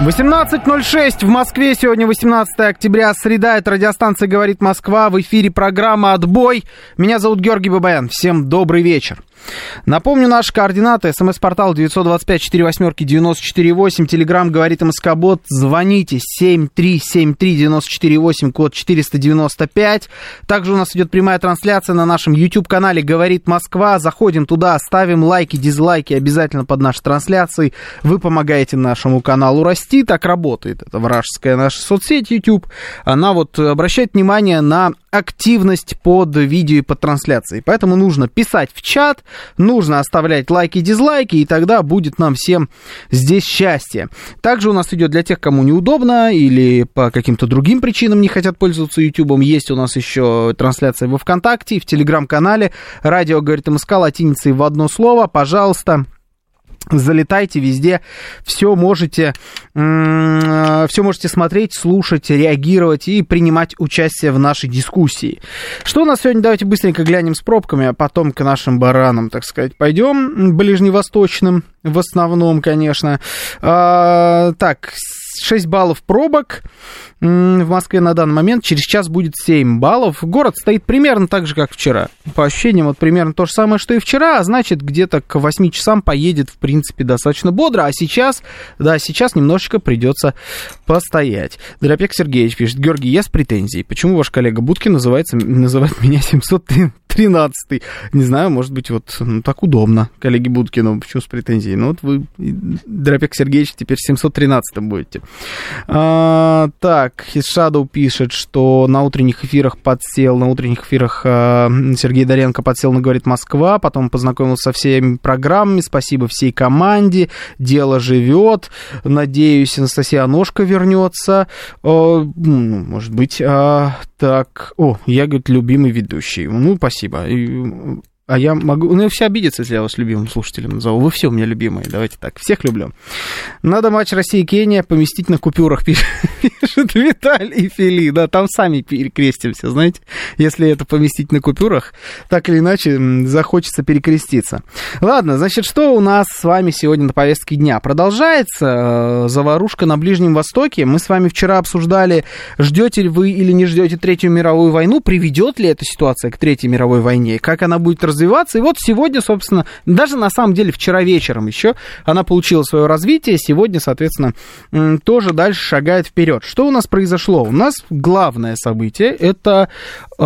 18.06 в Москве. Сегодня 18 октября, среда. Это радиостанция «Говорит Москва». В эфире программа «Отбой». Меня зовут Георгий Бабаян. Всем добрый вечер. Напомню, наши координаты. СМС-портал 925-48-94-8. Телеграмм говорит МСК-бот. Звоните 7373-94-8, код 495. Также у нас идет прямая трансляция на нашем YouTube-канале «Говорит Москва». Заходим туда, ставим лайки, дизлайки обязательно под нашей трансляцией. Вы помогаете нашему каналу расти. Так работает. Это вражеская наша соцсеть YouTube. Она вот обращает внимание на активность под видео и под трансляцией. Поэтому нужно писать в чат, нужно оставлять лайки дизлайки, и тогда будет нам всем здесь счастье. Также у нас идет для тех, кому неудобно или по каким-то другим причинам не хотят пользоваться YouTube, есть у нас еще трансляция во ВКонтакте, в Телеграм-канале. Радио говорит МСК латиницей в одно слово. Пожалуйста, Залетайте везде, все можете, все можете смотреть, слушать, реагировать и принимать участие в нашей дискуссии. Что у нас сегодня? Давайте быстренько глянем с пробками, а потом к нашим баранам, так сказать, пойдем, ближневосточным в основном, конечно. А, так, 6 баллов пробок в Москве на данный момент. Через час будет 7 баллов. Город стоит примерно так же, как вчера. По ощущениям, вот примерно то же самое, что и вчера, а значит, где-то к 8 часам поедет, в принципе, достаточно бодро. А сейчас, да, сейчас немножечко придется постоять. Дропек Сергеевич пишет, Георгий, я с претензией. Почему ваш коллега Будки называется, называет меня 713 Не знаю, может быть, вот ну, так удобно, коллеги Будкину. Почему с претензией? Ну, вот вы, Дропек Сергеевич, теперь 713 будете. А, так, Shadow пишет, что на утренних эфирах подсел, на утренних эфирах а, Сергей Доренко подсел на «Говорит Москва», потом познакомился со всеми программами, спасибо всей команде, дело живет, надеюсь, Анастасия Ножка вернется, а, может быть, а, так, о, я, говорит, любимый ведущий, ну, спасибо, а я могу... Ну, все обидятся, если я вас любимым слушателем назову. Вы все у меня любимые, давайте так. Всех люблю. Надо матч России-Кения поместить на купюрах, пишет, пишет Виталий Фили. Да, там сами перекрестимся, знаете. Если это поместить на купюрах, так или иначе захочется перекреститься. Ладно, значит, что у нас с вами сегодня на повестке дня? Продолжается э, заварушка на Ближнем Востоке. Мы с вами вчера обсуждали, ждете ли вы или не ждете Третью мировую войну, приведет ли эта ситуация к Третьей мировой войне, как она будет развиваться. И вот сегодня, собственно, даже на самом деле вчера вечером еще она получила свое развитие. Сегодня, соответственно, тоже дальше шагает вперед. Что у нас произошло? У нас главное событие это э,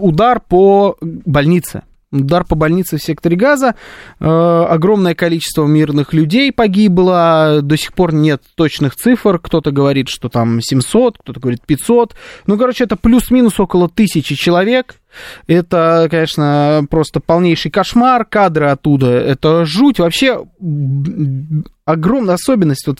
удар по больнице. Удар по больнице в секторе Газа. Э, огромное количество мирных людей погибло. До сих пор нет точных цифр. Кто-то говорит, что там 700, кто-то говорит 500. Ну, короче, это плюс-минус около тысячи человек. Это, конечно, просто полнейший кошмар. Кадры оттуда. Это жуть. Вообще огромная особенность вот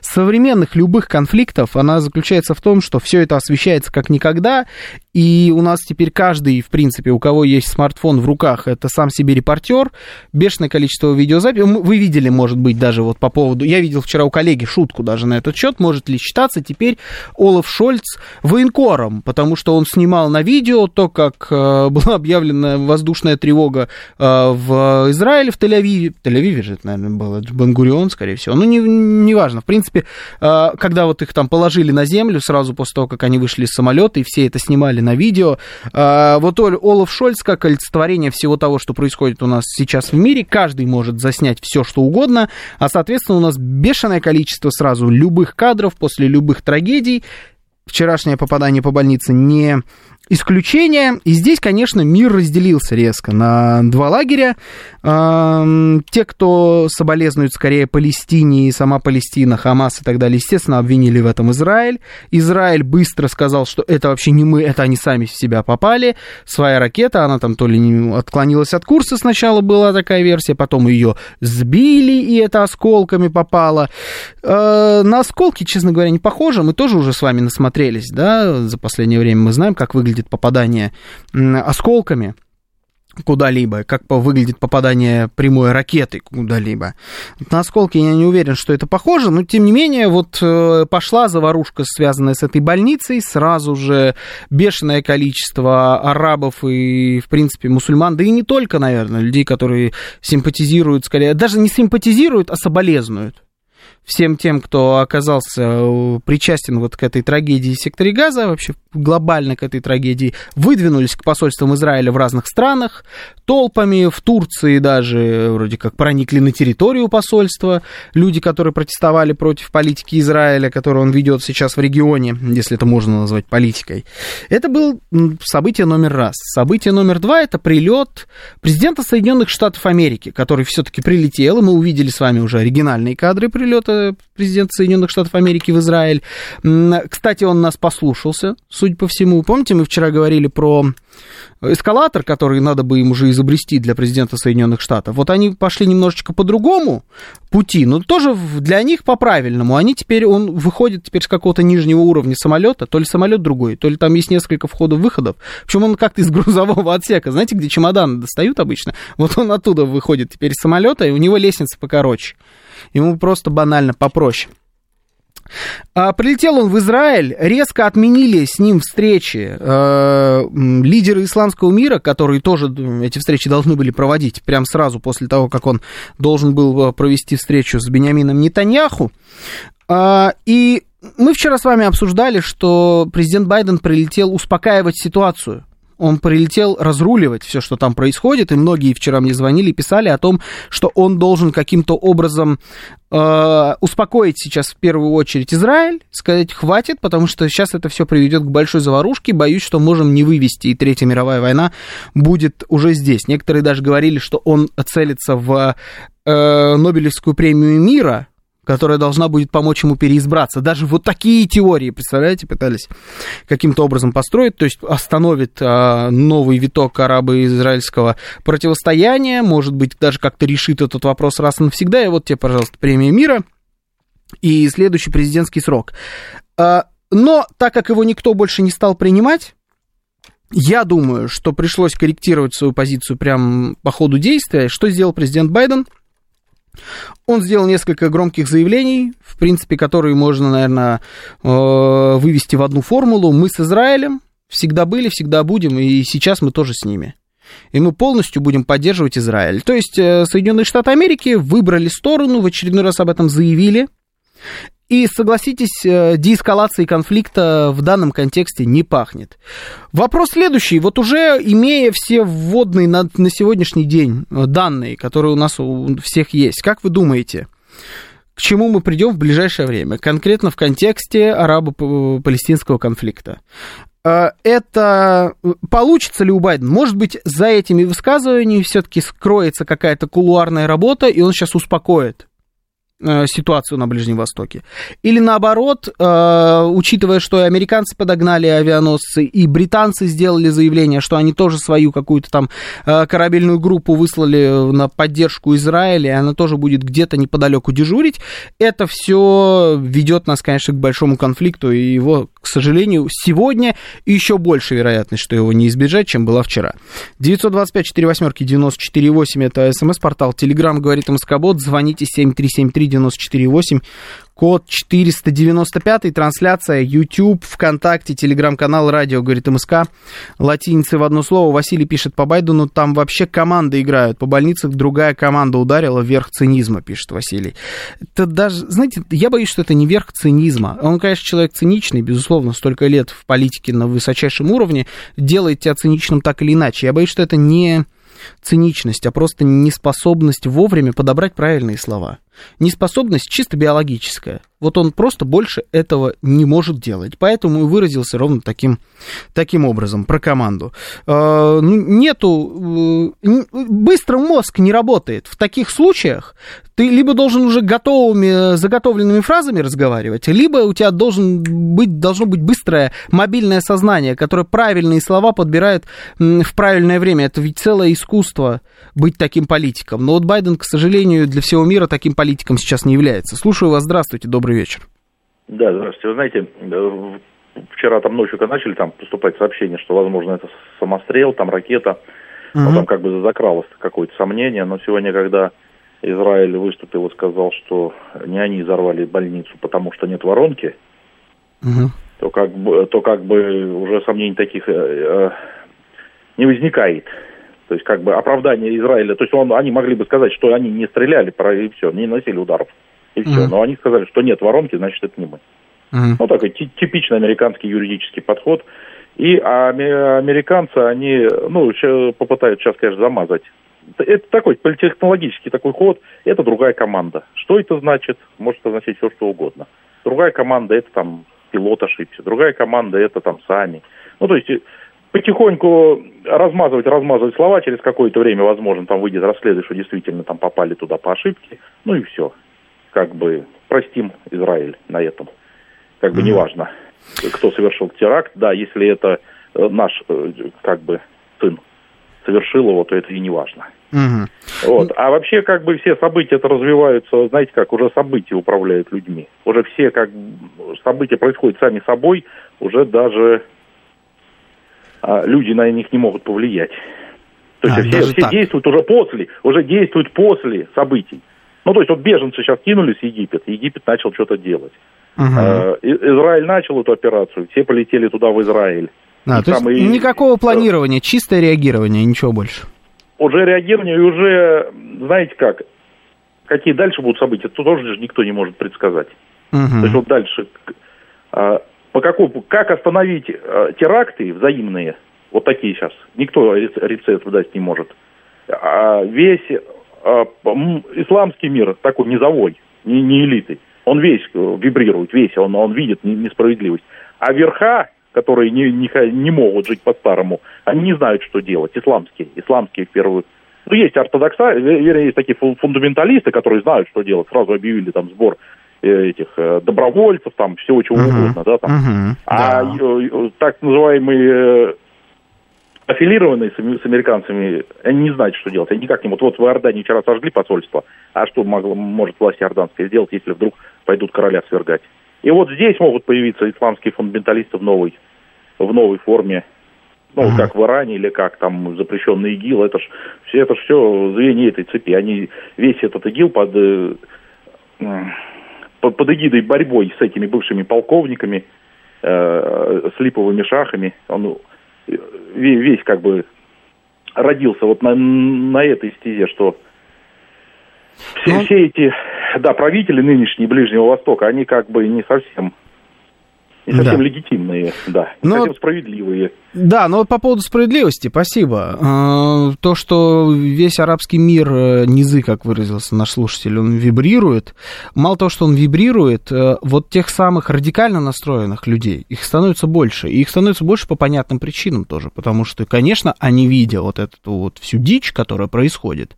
современных любых конфликтов, она заключается в том, что все это освещается как никогда, и у нас теперь каждый, в принципе, у кого есть смартфон в руках, это сам себе репортер, бешеное количество видеозаписей. Вы видели, может быть, даже вот по поводу... Я видел вчера у коллеги шутку даже на этот счет, может ли считаться теперь Олаф Шольц военкором, потому что он снимал на видео то, как э, была объявлена воздушная тревога э, в Израиле, в Тель-Авиве. В Тель-Авиве же это, наверное, было, Бангурион, он, скорее всего. Ну, не, не важно. В принципе, а, когда вот их там положили на землю, сразу после того, как они вышли из самолета, и все это снимали на видео, а, вот Олаф Шольц, как олицетворение всего того, что происходит у нас сейчас в мире, каждый может заснять все, что угодно, а, соответственно, у нас бешеное количество сразу любых кадров после любых трагедий. Вчерашнее попадание по больнице не исключения. И здесь, конечно, мир разделился резко на два лагеря. Те, кто соболезнует скорее Палестине и сама Палестина, Хамас и так далее, естественно, обвинили в этом Израиль. Израиль быстро сказал, что это вообще не мы, это они сами в себя попали. Своя ракета, она там то ли отклонилась от курса сначала, была такая версия, потом ее сбили, и это осколками попало. Э, на осколки, честно говоря, не похоже. Мы тоже уже с вами насмотрелись, да, за последнее время. Мы знаем, как выглядит попадание осколками куда-либо, как выглядит попадание прямой ракеты куда-либо. На осколки я не уверен, что это похоже, но тем не менее вот э, пошла заварушка, связанная с этой больницей, сразу же бешеное количество арабов и, в принципе, мусульман, да и не только, наверное, людей, которые симпатизируют, скорее, даже не симпатизируют, а соболезнуют всем тем, кто оказался э, причастен вот к этой трагедии в секторе Газа, вообще глобально к этой трагедии, выдвинулись к посольствам Израиля в разных странах, толпами, в Турции даже вроде как проникли на территорию посольства, люди, которые протестовали против политики Израиля, которую он ведет сейчас в регионе, если это можно назвать политикой. Это был событие номер раз. Событие номер два – это прилет президента Соединенных Штатов Америки, который все-таки прилетел, и мы увидели с вами уже оригинальные кадры прилета президента Соединенных Штатов Америки в Израиль. Кстати, он нас послушался, судя по всему. Помните, мы вчера говорили про эскалатор, который надо бы им уже изобрести для президента Соединенных Штатов. Вот они пошли немножечко по другому пути, но тоже для них по правильному. Они теперь, он выходит теперь с какого-то нижнего уровня самолета, то ли самолет другой, то ли там есть несколько входов-выходов. Причем он как-то из грузового отсека, знаете, где чемоданы достают обычно. Вот он оттуда выходит теперь из самолета, и у него лестница покороче. Ему просто банально попроще. А, прилетел он в Израиль, резко отменили с ним встречи э, лидеры исламского мира, которые тоже эти встречи должны были проводить прямо сразу после того, как он должен был э, провести встречу с Бениамином Нетаньяху. Э, и мы вчера с вами обсуждали, что президент Байден прилетел успокаивать ситуацию он прилетел разруливать все, что там происходит, и многие вчера мне звонили, писали о том, что он должен каким-то образом э, успокоить сейчас в первую очередь Израиль, сказать хватит, потому что сейчас это все приведет к большой заварушке, боюсь, что можем не вывести, и Третья мировая война будет уже здесь. Некоторые даже говорили, что он целится в э, Нобелевскую премию мира, которая должна будет помочь ему переизбраться. Даже вот такие теории, представляете, пытались каким-то образом построить, то есть остановит а, новый виток арабо-израильского противостояния, может быть, даже как-то решит этот вопрос раз и навсегда, и вот тебе, пожалуйста, премия мира и следующий президентский срок. А, но так как его никто больше не стал принимать, я думаю, что пришлось корректировать свою позицию прямо по ходу действия. Что сделал президент Байден? Он сделал несколько громких заявлений, в принципе, которые можно, наверное, э, вывести в одну формулу. Мы с Израилем всегда были, всегда будем, и сейчас мы тоже с ними. И мы полностью будем поддерживать Израиль. То есть э, Соединенные Штаты Америки выбрали сторону, в очередной раз об этом заявили. И, согласитесь, э, деэскалации конфликта в данном контексте не пахнет. Вопрос следующий. Вот уже имея все вводные на, на сегодняшний день э, данные, которые у нас у всех есть, как вы думаете, к чему мы придем в ближайшее время, конкретно в контексте арабо-палестинского конфликта? Э, это получится ли у Байдена? Может быть, за этими высказываниями все-таки скроется какая-то кулуарная работа, и он сейчас успокоит ситуацию на Ближнем Востоке. Или наоборот, э, учитывая, что и американцы подогнали авианосцы, и британцы сделали заявление, что они тоже свою какую-то там э, корабельную группу выслали на поддержку Израиля, и она тоже будет где-то неподалеку дежурить, это все ведет нас, конечно, к большому конфликту, и его, к сожалению, сегодня еще больше вероятность, что его не избежать, чем была вчера. 925 4 восьмерки 94 8 это смс-портал, телеграмм говорит МСК-бот, звоните 7373 94,8, код 495, трансляция YouTube, ВКонтакте, Телеграм-канал, радио, говорит МСК, латиницы в одно слово. Василий пишет по Байдену, там вообще команды играют, по больнице другая команда ударила, верх цинизма, пишет Василий. Это даже, знаете, я боюсь, что это не верх цинизма. Он, конечно, человек циничный, безусловно, столько лет в политике на высочайшем уровне, делает тебя циничным так или иначе. Я боюсь, что это не циничность, а просто неспособность вовремя подобрать правильные слова. Неспособность чисто биологическая. Вот он просто больше этого не может делать. Поэтому и выразился ровно таким, таким образом про команду. Э, ну, нету... Э, быстро мозг не работает. В таких случаях ты либо должен уже готовыми, заготовленными фразами разговаривать, либо у тебя должен быть, должно быть быстрое мобильное сознание, которое правильные слова подбирает в правильное время. Это ведь целое искусство быть таким политиком. Но вот Байден, к сожалению, для всего мира таким политиком сейчас не является. Слушаю вас. Здравствуйте. Добрый вечер. Да, здравствуйте. Вы знаете, вчера там ночью, когда начали там поступать сообщения, что, возможно, это самострел, там ракета, ну, там как бы закралось какое-то сомнение, но сегодня, когда Израиль выступил и сказал, что не они взорвали больницу, потому что нет воронки, угу. то, как бы, то как бы уже сомнений таких э, э, не возникает. То есть как бы оправдание Израиля, то есть он, они могли бы сказать, что они не стреляли и все, не носили ударов и все. Mm-hmm. Но они сказали, что нет воронки, значит, это не мы. Mm-hmm. Ну, такой типичный американский юридический подход. И американцы, они, ну, попытаются сейчас, конечно, замазать. Это такой политехнологический такой ход, это другая команда. Что это значит? Может означать все, что угодно. Другая команда, это там пилот ошибся. Другая команда, это там сами. Ну, то есть потихоньку размазывать, размазывать слова, через какое-то время, возможно, там выйдет расследование, что действительно там попали туда по ошибке, ну и все как бы простим Израиль на этом. Как бы mm-hmm. неважно, кто совершил теракт, да, если это э, наш, э, как бы, сын совершил его, то это и не важно. Угу. Вот. А вообще, как бы, все события это развиваются, знаете как, уже события управляют людьми. Уже все, как события происходят сами собой, уже даже люди на них не могут повлиять. То есть а, все, все действуют уже после, уже действуют после событий. Ну, то есть вот беженцы сейчас кинулись в Египет, Египет начал что-то делать. Угу. Израиль начал эту операцию, все полетели туда, в Израиль. А, то есть и... никакого планирования, чистое реагирование, ничего больше. Уже реагирование, и уже, знаете как, какие дальше будут события, то тоже никто не может предсказать. Угу. То есть вот дальше, а, по какому, как остановить а, теракты взаимные, вот такие сейчас, никто рецепт дать не может. Весь э, исламский мир такой низовой, не, не элиты, он весь э, вибрирует, весь, он, он видит несправедливость. А верха, которые не, не, не могут жить по-старому, они не знают, что делать, исламские, исламские в первую ну, есть ортодокса, вернее, есть такие фундаменталисты, которые знают, что делать. Сразу объявили там сбор э, этих э, добровольцев, там всего чего uh-huh. угодно, да, там. Uh-huh. А да. так называемые аффилированные с, с американцами, они не знают, что делать. Они никак не могут. Вот в Иордании вчера сожгли посольство. А что могло, может власть иорданская сделать, если вдруг пойдут короля свергать? И вот здесь могут появиться исламские фундаменталисты в новой, в новой форме. Ну, uh-huh. как в Иране или как там запрещенный ИГИЛ. Это ж, все, это ж все звенья этой цепи. Они весь этот ИГИЛ под, э, под, эгидой борьбой с этими бывшими полковниками, э, с липовыми шахами, он весь как бы родился вот на, на этой стезе, что все, ну... все эти, да, правители нынешние Ближнего Востока, они как бы не совсем не совсем да. легитимные, да, не но, совсем справедливые. Да, но вот по поводу справедливости, спасибо. А, то, что весь арабский мир, э, низы, как выразился наш слушатель, он вибрирует, мало того, что он вибрирует, э, вот тех самых радикально настроенных людей, их становится больше. И их становится больше по понятным причинам тоже, потому что, конечно, они, видя вот эту вот всю дичь, которая происходит,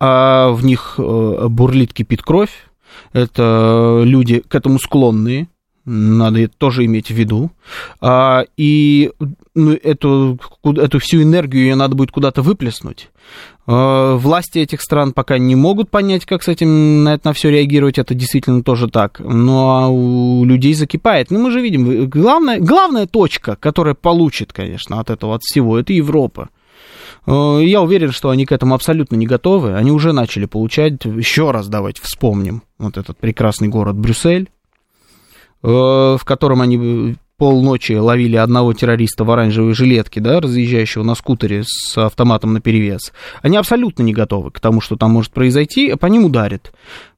а в них э, бурлит, кипит кровь, это люди к этому склонные, надо тоже иметь в виду. А, и ну, эту, эту всю энергию ее надо будет куда-то выплеснуть. А, власти этих стран пока не могут понять, как с этим на это на все реагировать. Это действительно тоже так. Ну а у людей закипает. Ну, мы же видим, главная, главная точка, которая получит, конечно, от этого, от всего, это Европа. А, я уверен, что они к этому абсолютно не готовы. Они уже начали получать, еще раз давайте вспомним, вот этот прекрасный город Брюссель, в котором они полночи ловили одного террориста в оранжевой жилетке, да, разъезжающего на скутере с автоматом на перевес, они абсолютно не готовы к тому, что там может произойти, по ним ударит.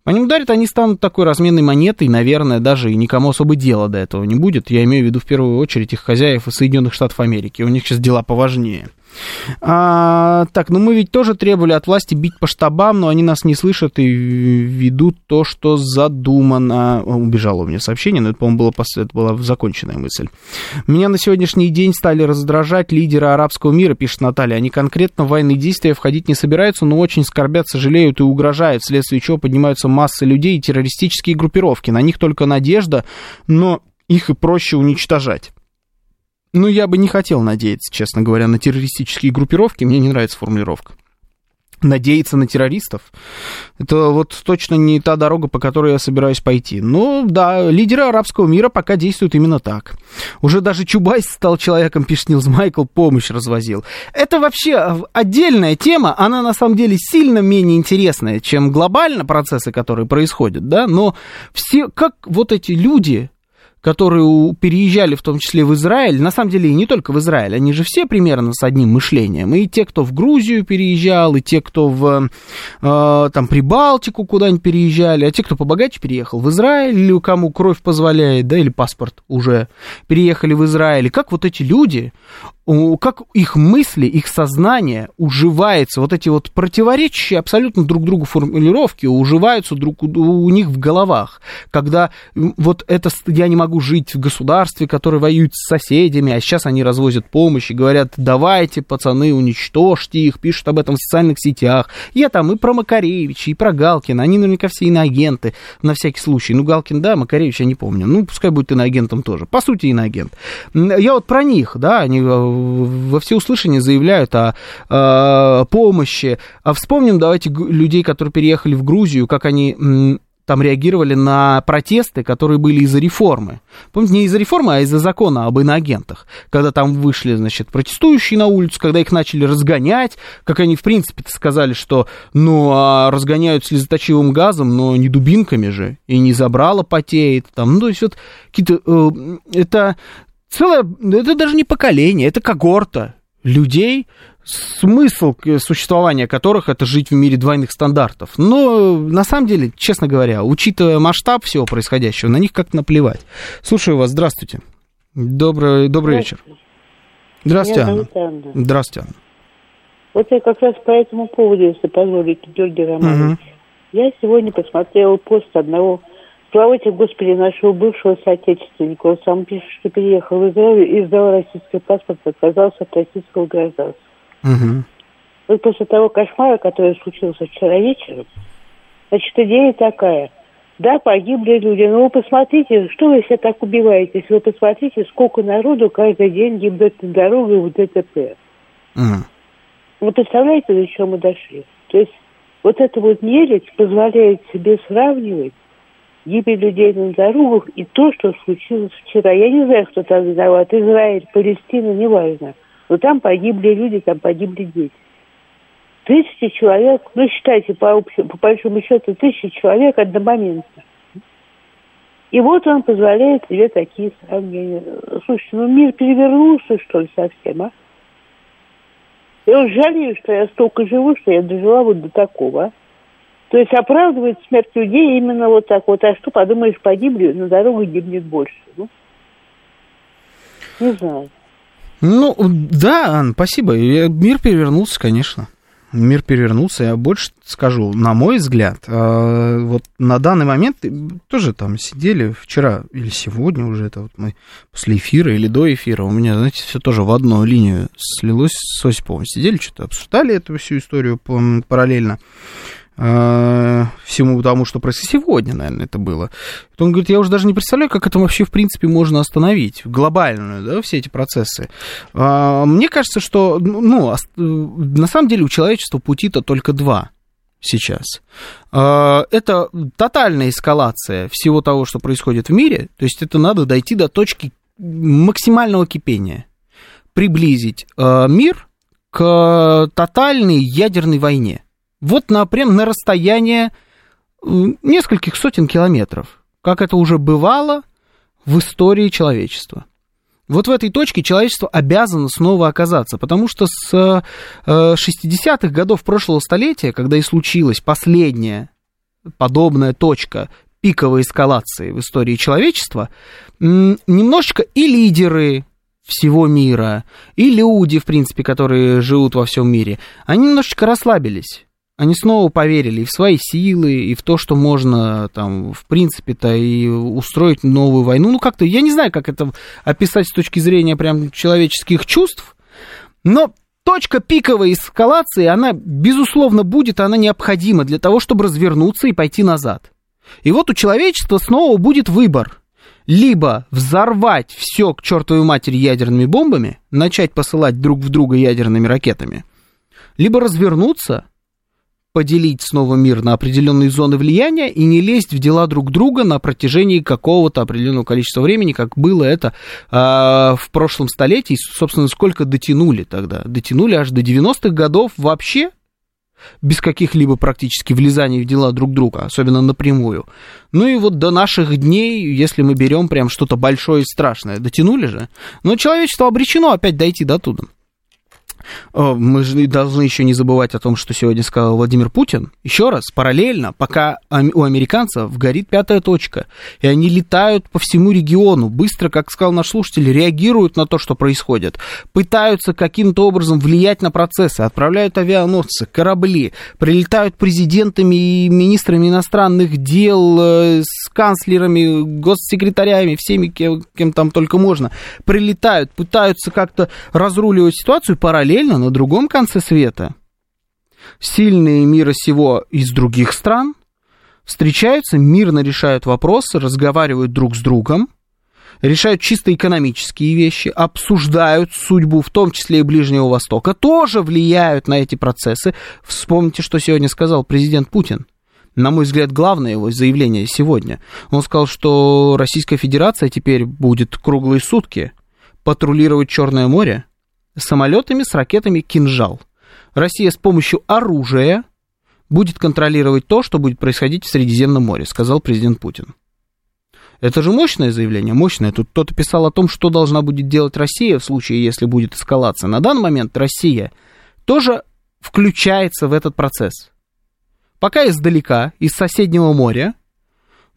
По ним ударит, они станут такой разменной монетой, наверное, даже и никому особо дела до этого не будет. Я имею в виду в первую очередь их хозяев из Соединенных Штатов Америки. У них сейчас дела поважнее. А, так, ну мы ведь тоже требовали от власти бить по штабам, но они нас не слышат и ведут то, что задумано. Убежало у меня сообщение, но это, по-моему, было, это была законченная мысль. Меня на сегодняшний день стали раздражать лидеры арабского мира, пишет Наталья. Они конкретно в военные действия входить не собираются, но очень скорбят, сожалеют и угрожают, вследствие чего поднимаются массы людей и террористические группировки. На них только надежда, но их и проще уничтожать. Ну, я бы не хотел надеяться, честно говоря, на террористические группировки. Мне не нравится формулировка. Надеяться на террористов, это вот точно не та дорога, по которой я собираюсь пойти. Но да, лидеры арабского мира пока действуют именно так. Уже даже Чубайс стал человеком, пишет Нилс Майкл, помощь развозил. Это вообще отдельная тема, она на самом деле сильно менее интересная, чем глобально процессы, которые происходят, да, но все, как вот эти люди, которые переезжали в том числе в Израиль, на самом деле и не только в Израиль, они же все примерно с одним мышлением. И те, кто в Грузию переезжал, и те, кто в э, там Прибалтику куда-нибудь переезжали, а те, кто побогаче переехал в Израиль, или кому кровь позволяет, да, или паспорт уже переехали в Израиль. И как вот эти люди, как их мысли, их сознание уживается, вот эти вот противоречащие абсолютно друг другу формулировки уживаются друг у, них в головах, когда вот это я не могу жить в государстве, которое воюет с соседями, а сейчас они развозят помощь и говорят, давайте, пацаны, уничтожьте их, пишут об этом в социальных сетях. Я там и про Макаревича, и про Галкина, они наверняка все иноагенты, на всякий случай. Ну, Галкин, да, Макаревич я не помню, ну, пускай будет иноагентом тоже, по сути, иноагент. Я вот про них, да, они э, во всеуслышание заявляют о, о помощи. А вспомним, давайте, людей, которые переехали в Грузию, как они там реагировали на протесты, которые были из-за реформы. Помните, не из-за реформы, а из-за закона об иноагентах. Когда там вышли, значит, протестующие на улицу, когда их начали разгонять, как они, в принципе, сказали, что, ну, а разгоняют слезоточивым газом, но не дубинками же, и не забрало потеет, там, ну, то есть вот какие-то, э, это целое, это даже не поколение, это когорта людей, смысл существования которых это жить в мире двойных стандартов. Но на самом деле, честно говоря, учитывая масштаб всего происходящего, на них как наплевать. Слушаю вас, здравствуйте. Добрый, добрый вечер. Здравствуйте, Анна. Анна. Здравствуйте, Анна. Вот я как раз по этому поводу, если позволите, Георгий Романович. Угу. Я сегодня посмотрела пост одного Славайте, Господи, нашего бывшего соотечественника. Он сам пишет, что переехал в Израиль и сдал российский паспорт, отказался от российского гражданства. Угу. Вот после того кошмара, который случился вчера вечером, значит, идея такая. Да, погибли люди, но вы посмотрите, что вы все так убиваетесь. Вы посмотрите, сколько народу каждый день гибнет на дорогах в ДТП. Угу. Вы представляете, до чего мы дошли? То есть вот эта вот нелюдь позволяет себе сравнивать гибель людей на дорогах и то, что случилось вчера. Я не знаю, кто там виноват, Израиль, Палестина, неважно. Но там погибли люди, там погибли дети. Тысячи человек, ну считайте, по, по большому счету, тысячи человек одномоментно. И вот он позволяет себе такие сравнения. Слушайте, ну мир перевернулся, что ли, совсем, а? Я жалею, что я столько живу, что я дожила вот до такого, а? То есть оправдывает смерть людей именно вот так вот. А что, подумаешь, погибли, на дорогах гибнет больше. Ну, не знаю. Ну, да, Ан, спасибо. Мир перевернулся, конечно. Мир перевернулся, я больше скажу, на мой взгляд, э, вот на данный момент тоже там сидели вчера или сегодня уже, это вот мы после эфира или до эфира, у меня, знаете, все тоже в одну линию слилось с Осиповым. Сидели, что-то обсуждали эту всю историю параллельно. Э, всему тому, что происходит сегодня, наверное, это было. Он говорит, я уже даже не представляю, как это вообще, в принципе, можно остановить, глобально, да, все эти процессы. А, мне кажется, что, ну, на самом деле у человечества пути-то только два сейчас. А, это тотальная эскалация всего того, что происходит в мире, то есть это надо дойти до точки максимального кипения, приблизить мир к тотальной ядерной войне. Вот на, прям на расстояние нескольких сотен километров, как это уже бывало в истории человечества. Вот в этой точке человечество обязано снова оказаться, потому что с 60-х э, годов прошлого столетия, когда и случилась последняя подобная точка пиковой эскалации в истории человечества, немножечко и лидеры всего мира, и люди, в принципе, которые живут во всем мире, они немножечко расслабились. Они снова поверили и в свои силы, и в то, что можно там, в принципе-то, и устроить новую войну. Ну, как-то, я не знаю, как это описать с точки зрения прям человеческих чувств, но точка пиковой эскалации, она, безусловно, будет, она необходима для того, чтобы развернуться и пойти назад. И вот у человечества снова будет выбор. Либо взорвать все к чертовой матери ядерными бомбами, начать посылать друг в друга ядерными ракетами, либо развернуться, поделить снова мир на определенные зоны влияния и не лезть в дела друг друга на протяжении какого-то определенного количества времени, как было это э, в прошлом столетии. Собственно, сколько дотянули тогда? Дотянули аж до 90-х годов вообще без каких-либо практически влезаний в дела друг друга, особенно напрямую. Ну и вот до наших дней, если мы берем прям что-то большое и страшное, дотянули же. Но человечество обречено опять дойти до туда. Мы же должны еще не забывать о том, что сегодня сказал Владимир Путин. Еще раз, параллельно, пока у американцев горит пятая точка, и они летают по всему региону, быстро, как сказал наш слушатель, реагируют на то, что происходит, пытаются каким-то образом влиять на процессы, отправляют авианосцы, корабли, прилетают президентами и министрами иностранных дел, э, с канцлерами, госсекретарями, всеми, кем, кем там только можно, прилетают, пытаются как-то разруливать ситуацию параллельно параллельно на другом конце света сильные мира сего из других стран встречаются, мирно решают вопросы, разговаривают друг с другом, решают чисто экономические вещи, обсуждают судьбу, в том числе и Ближнего Востока, тоже влияют на эти процессы. Вспомните, что сегодня сказал президент Путин. На мой взгляд, главное его заявление сегодня. Он сказал, что Российская Федерация теперь будет круглые сутки патрулировать Черное море, самолетами с ракетами «Кинжал». Россия с помощью оружия будет контролировать то, что будет происходить в Средиземном море, сказал президент Путин. Это же мощное заявление, мощное. Тут кто-то писал о том, что должна будет делать Россия в случае, если будет эскалация. На данный момент Россия тоже включается в этот процесс. Пока издалека, из соседнего моря,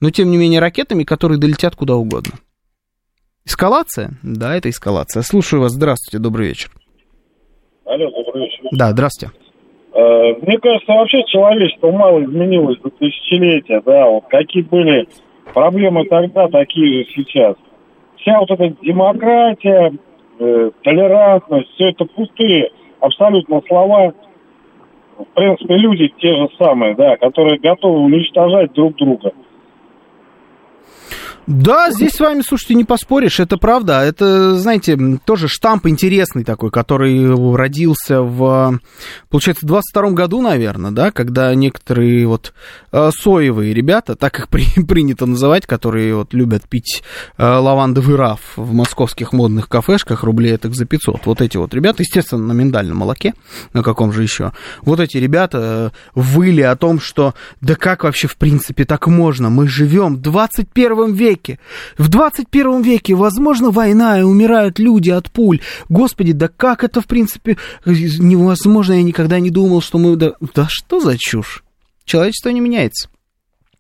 но тем не менее ракетами, которые долетят куда угодно. Эскалация? Да, это эскалация. Слушаю вас. Здравствуйте, добрый вечер. Алло, добрый вечер. Да, здравствуйте. Э, мне кажется, вообще человечество мало изменилось за тысячелетия, да, вот какие были проблемы тогда, такие же сейчас. Вся вот эта демократия, э, толерантность, все это пустые абсолютно слова. В принципе, люди те же самые, да, которые готовы уничтожать друг друга. Да, здесь с вами, слушайте, не поспоришь, это правда. Это, знаете, тоже штамп интересный такой, который родился в, получается, в 22 году, наверное, да, когда некоторые вот э, соевые ребята, так их при, принято называть, которые вот любят пить э, лавандовый раф в московских модных кафешках, рублей так за 500. Вот эти вот ребята, естественно, на миндальном молоке, на каком же еще. Вот эти ребята э, выли о том, что да как вообще в принципе так можно? Мы живем в 21 веке веке. В 21 веке, возможно, война, и умирают люди от пуль. Господи, да как это, в принципе, невозможно. Я никогда не думал, что мы... Да, да что за чушь? Человечество не меняется.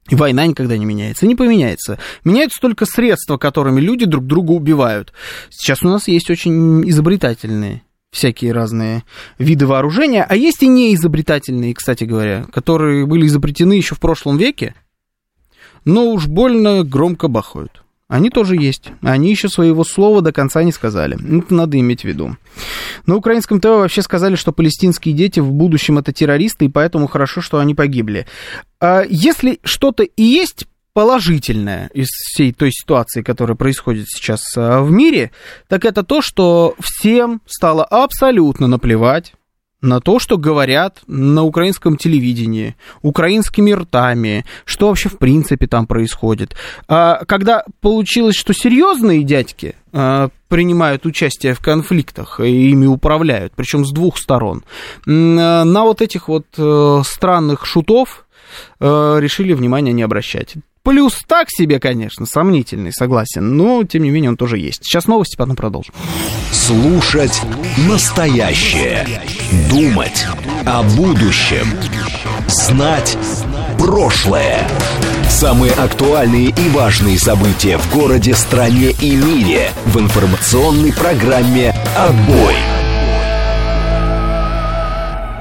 И война никогда не меняется, не поменяется. Меняются только средства, которыми люди друг друга убивают. Сейчас у нас есть очень изобретательные всякие разные виды вооружения, а есть и неизобретательные, кстати говоря, которые были изобретены еще в прошлом веке, но уж больно громко бахают. Они тоже есть. Они еще своего слова до конца не сказали. Это надо иметь в виду. На украинском ТВ вообще сказали, что палестинские дети в будущем это террористы, и поэтому хорошо, что они погибли. А если что-то и есть положительное из всей той ситуации, которая происходит сейчас а, в мире, так это то, что всем стало абсолютно наплевать на то, что говорят на украинском телевидении, украинскими ртами, что вообще в принципе там происходит. А когда получилось, что серьезные дядьки а, принимают участие в конфликтах и ими управляют, причем с двух сторон, на вот этих вот э, странных шутов э, решили внимания не обращать. Плюс так себе, конечно, сомнительный, согласен, но тем не менее он тоже есть. Сейчас новости, потом продолжим. Слушать настоящее. Думать о будущем. Знать прошлое. Самые актуальные и важные события в городе, стране и мире в информационной программе «Отбой».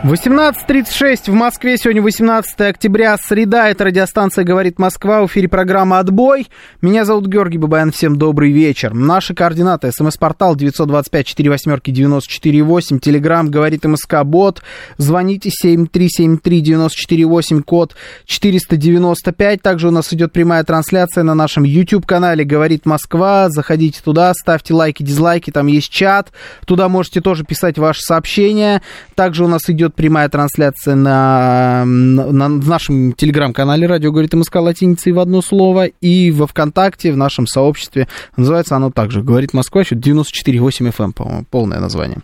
18.36 в Москве. Сегодня 18 октября, среда. Это радиостанция «Говорит Москва». В эфире программа «Отбой». Меня зовут Георгий Бабаян. Всем добрый вечер. Наши координаты. СМС-портал 925-48-94-8. Телеграмм «Говорит МСК Бот». Звоните 7373-94-8, код 495. Также у нас идет прямая трансляция на нашем YouTube-канале «Говорит Москва». Заходите туда, ставьте лайки, дизлайки. Там есть чат. Туда можете тоже писать ваши сообщения. Также у нас идет идет прямая трансляция на, на, в нашем телеграм-канале «Радио говорит МСК» латиницей в одно слово и во ВКонтакте, в нашем сообществе. Называется оно также «Говорит Москва», еще 94.8 FM, по-моему, полное название.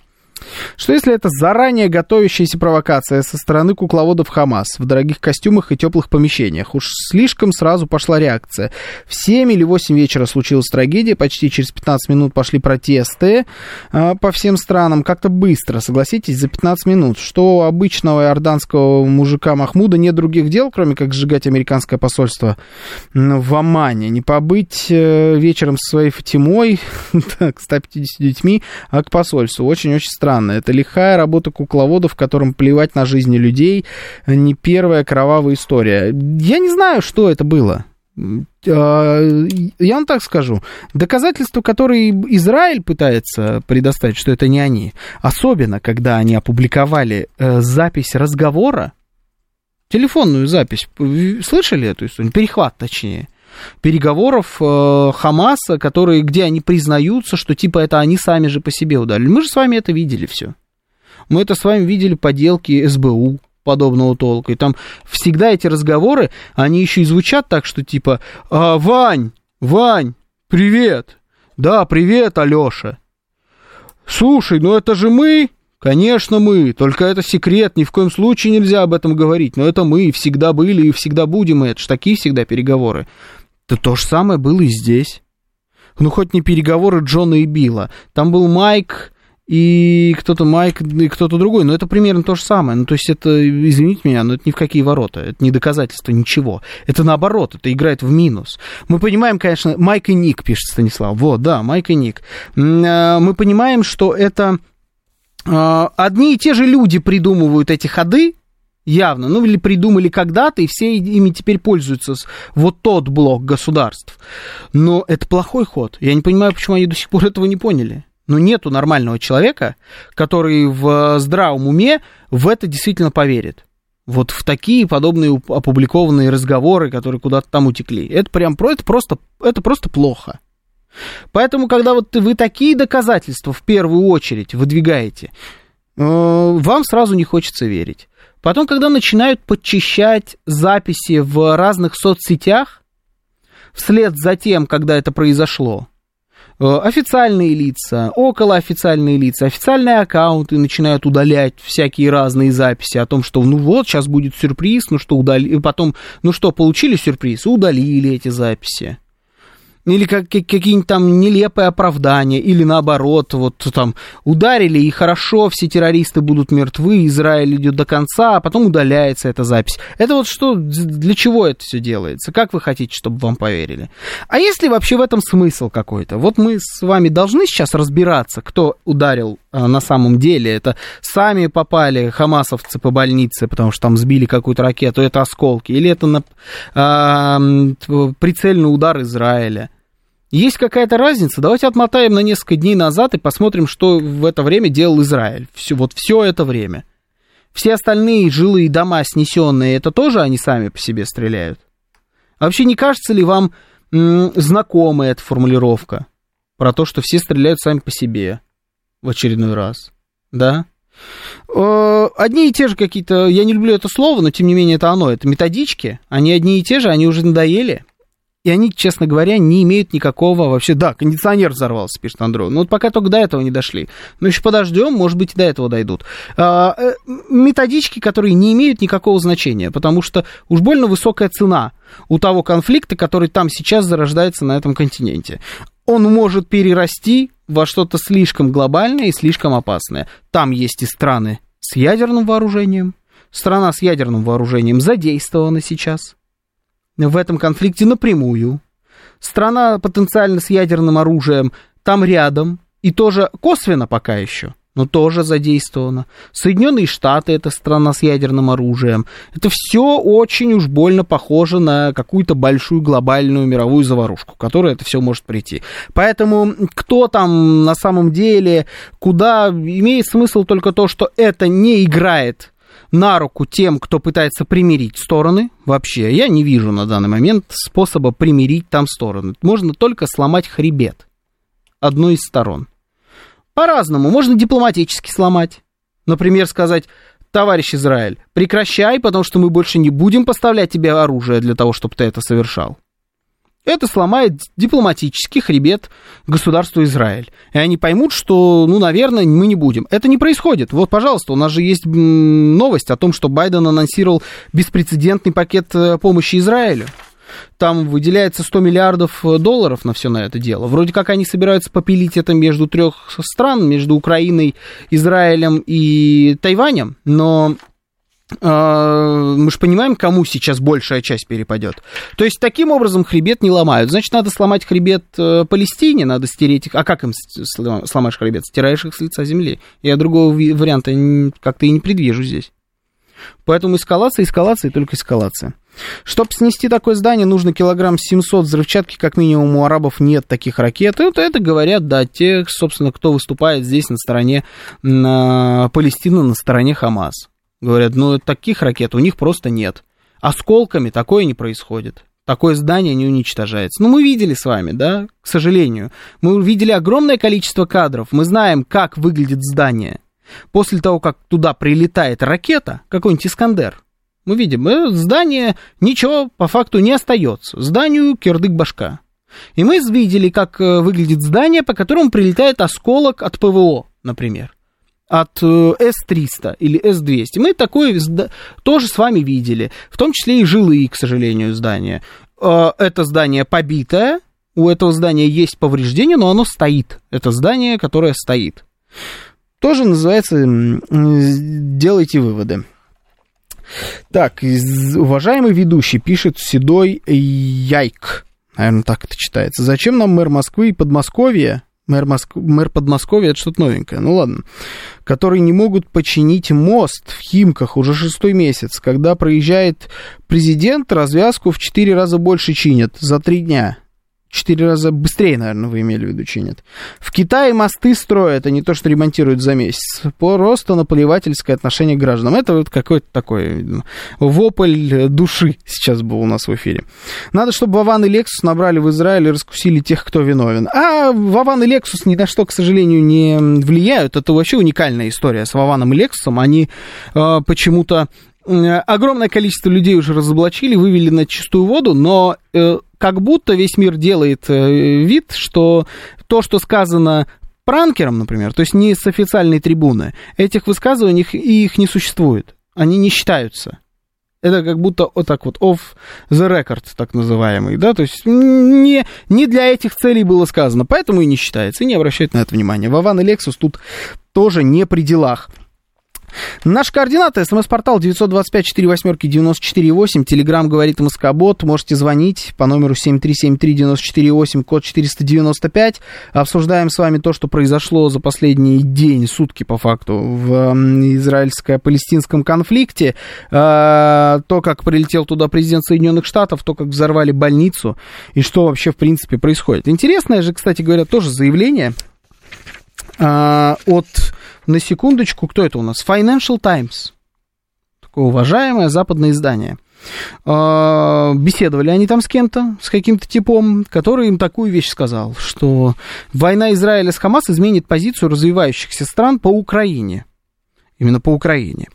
Что если это заранее готовящаяся провокация со стороны кукловодов Хамас в дорогих костюмах и теплых помещениях? Уж слишком сразу пошла реакция. В 7 или 8 вечера случилась трагедия, почти через 15 минут пошли протесты э, по всем странам. Как-то быстро, согласитесь, за 15 минут. Что у обычного иорданского мужика Махмуда нет других дел, кроме как сжигать американское посольство в Омане. Не побыть э, вечером со своей Фатимой, так, 150 детьми, а к посольству. Очень-очень странно странно. Это лихая работа кукловодов, которым плевать на жизни людей. Не первая кровавая история. Я не знаю, что это было. А, я вам так скажу. Доказательства, которые Израиль пытается предоставить, что это не они, особенно когда они опубликовали э, запись разговора, телефонную запись, слышали эту историю? Перехват, точнее переговоров э, Хамаса, которые, где они признаются, что типа это они сами же по себе ударили. Мы же с вами это видели все. Мы это с вами видели поделки СБУ подобного толка. И там всегда эти разговоры, они еще и звучат так, что типа а, «Вань, Вань, привет!» «Да, привет, Алёша!» «Слушай, ну это же мы!» Конечно, мы, только это секрет, ни в коем случае нельзя об этом говорить, но это мы, всегда были и всегда будем, и это ж такие всегда переговоры. Да то же самое было и здесь. Ну, хоть не переговоры Джона и Билла. Там был Майк и кто-то Майк, и кто-то другой. Но это примерно то же самое. Ну, то есть это, извините меня, но это ни в какие ворота. Это не доказательство ничего. Это наоборот, это играет в минус. Мы понимаем, конечно, Майк и Ник, пишет Станислав. Вот, да, Майк и Ник. Э, мы понимаем, что это э, одни и те же люди придумывают эти ходы, явно, ну или придумали когда-то, и все ими теперь пользуются, вот тот блок государств. Но это плохой ход. Я не понимаю, почему они до сих пор этого не поняли. Но нету нормального человека, который в здравом уме в это действительно поверит. Вот в такие подобные опубликованные разговоры, которые куда-то там утекли. Это прям это просто, это просто плохо. Поэтому, когда вот вы такие доказательства в первую очередь выдвигаете, э, вам сразу не хочется верить. Потом, когда начинают подчищать записи в разных соцсетях, вслед за тем, когда это произошло, э, официальные лица, околоофициальные лица, официальные аккаунты начинают удалять всякие разные записи о том, что ну вот, сейчас будет сюрприз, ну что, удали... потом, ну что, получили сюрприз, удалили эти записи или как, какие-нибудь там нелепые оправдания, или наоборот, вот там ударили, и хорошо, все террористы будут мертвы, Израиль идет до конца, а потом удаляется эта запись. Это вот что, для чего это все делается? Как вы хотите, чтобы вам поверили? А если вообще в этом смысл какой-то? Вот мы с вами должны сейчас разбираться, кто ударил а, на самом деле. Это сами попали хамасовцы по больнице, потому что там сбили какую-то ракету, это осколки, или это на, а, прицельный удар Израиля. Есть какая-то разница? Давайте отмотаем на несколько дней назад и посмотрим, что в это время делал Израиль. Все, вот все это время. Все остальные жилые дома снесенные, это тоже они сами по себе стреляют? А вообще не кажется ли вам м, знакомая эта формулировка про то, что все стреляют сами по себе в очередной раз? Да? Одни и те же какие-то, я не люблю это слово, но тем не менее это оно, это методички, они одни и те же, они уже надоели, и они, честно говоря, не имеют никакого вообще... Да, кондиционер взорвался, пишет Андрей. Ну вот пока только до этого не дошли. Но еще подождем, может быть, и до этого дойдут. А, э, методички, которые не имеют никакого значения, потому что уж больно высокая цена у того конфликта, который там сейчас зарождается на этом континенте. Он может перерасти во что-то слишком глобальное и слишком опасное. Там есть и страны с ядерным вооружением. Страна с ядерным вооружением задействована сейчас – в этом конфликте напрямую. Страна потенциально с ядерным оружием там рядом, и тоже косвенно пока еще но тоже задействовано. Соединенные Штаты это страна с ядерным оружием. Это все очень уж больно похоже на какую-то большую глобальную мировую заварушку, которая это все может прийти. Поэтому кто там на самом деле, куда, имеет смысл только то, что это не играет на руку тем, кто пытается примирить стороны. Вообще, я не вижу на данный момент способа примирить там стороны. Можно только сломать хребет одной из сторон. По-разному. Можно дипломатически сломать. Например, сказать, товарищ Израиль, прекращай, потому что мы больше не будем поставлять тебе оружие для того, чтобы ты это совершал. Это сломает дипломатический хребет государства Израиль. И они поймут, что, ну, наверное, мы не будем. Это не происходит. Вот, пожалуйста, у нас же есть новость о том, что Байден анонсировал беспрецедентный пакет э, помощи Израилю. Там выделяется 100 миллиардов э, долларов на все на это дело. Вроде как они собираются попилить это между трех стран, между Украиной, Израилем и Тайванем, но мы же понимаем, кому сейчас большая часть перепадет. То есть таким образом хребет не ломают. Значит, надо сломать хребет э, Палестине, надо стереть их. А как им сломаешь хребет? Стираешь их с лица земли. Я другого варианта как-то и не предвижу здесь. Поэтому эскалация, эскалация и только эскалация. Чтобы снести такое здание, нужно килограмм 700 взрывчатки, как минимум у арабов нет таких ракет. Это, это говорят, да, те, собственно, кто выступает здесь на стороне на Палестины, на стороне Хамас. Говорят, ну, таких ракет у них просто нет. Осколками такое не происходит. Такое здание не уничтожается. Ну, мы видели с вами, да, к сожалению. Мы видели огромное количество кадров. Мы знаем, как выглядит здание. После того, как туда прилетает ракета, какой-нибудь Искандер, мы видим, э, здание, ничего по факту не остается. Зданию кирдык башка. И мы видели, как э, выглядит здание, по которому прилетает осколок от ПВО, например. От э, С-300 или С-200. Мы такое тоже с вами видели. В том числе и жилые, к сожалению, здания. Это здание побитое, у этого здания есть повреждения, но оно стоит. Это здание, которое стоит. Тоже называется «делайте выводы». Так, уважаемый ведущий, пишет Седой Яйк. Наверное, так это читается. Зачем нам мэр Москвы и Подмосковья? Мэр, Моск... мэр Подмосковья это что-то новенькое. Ну ладно. Которые не могут починить мост в Химках уже шестой месяц. Когда проезжает президент, развязку в четыре раза больше чинят за три дня четыре раза быстрее, наверное, вы имели в виду, чинят. В Китае мосты строят, а не то, что ремонтируют за месяц. Просто наплевательское отношение к гражданам. Это вот какой-то такой вопль души сейчас был у нас в эфире. Надо, чтобы Вован и Лексус набрали в Израиле и раскусили тех, кто виновен. А Вован и Лексус ни на что, к сожалению, не влияют. Это вообще уникальная история с Вованом и Лексусом. Они э, почему-то огромное количество людей уже разоблачили, вывели на чистую воду, но э, как будто весь мир делает э, вид, что то, что сказано пранкером, например, то есть не с официальной трибуны, этих высказываний их не существует, они не считаются. Это как будто вот так вот off the record, так называемый, да, то есть не, не для этих целей было сказано, поэтому и не считается, и не обращают на это внимания. Вован и Lexus тут тоже не при делах. Наш координаты, смс-портал 925-48-94-8, телеграмм говорит Москобот, можете звонить по номеру 7373-94-8, код 495. Обсуждаем с вами то, что произошло за последний день, сутки по факту, в израильско-палестинском конфликте. А, то, как прилетел туда президент Соединенных Штатов, то, как взорвали больницу, и что вообще, в принципе, происходит. Интересное же, кстати говоря, тоже заявление а, от на секундочку, кто это у нас? Financial Times. Такое уважаемое западное издание. А, беседовали они там с кем-то, с каким-то типом, который им такую вещь сказал, что война Израиля с Хамас изменит позицию развивающихся стран по Украине именно по Украине.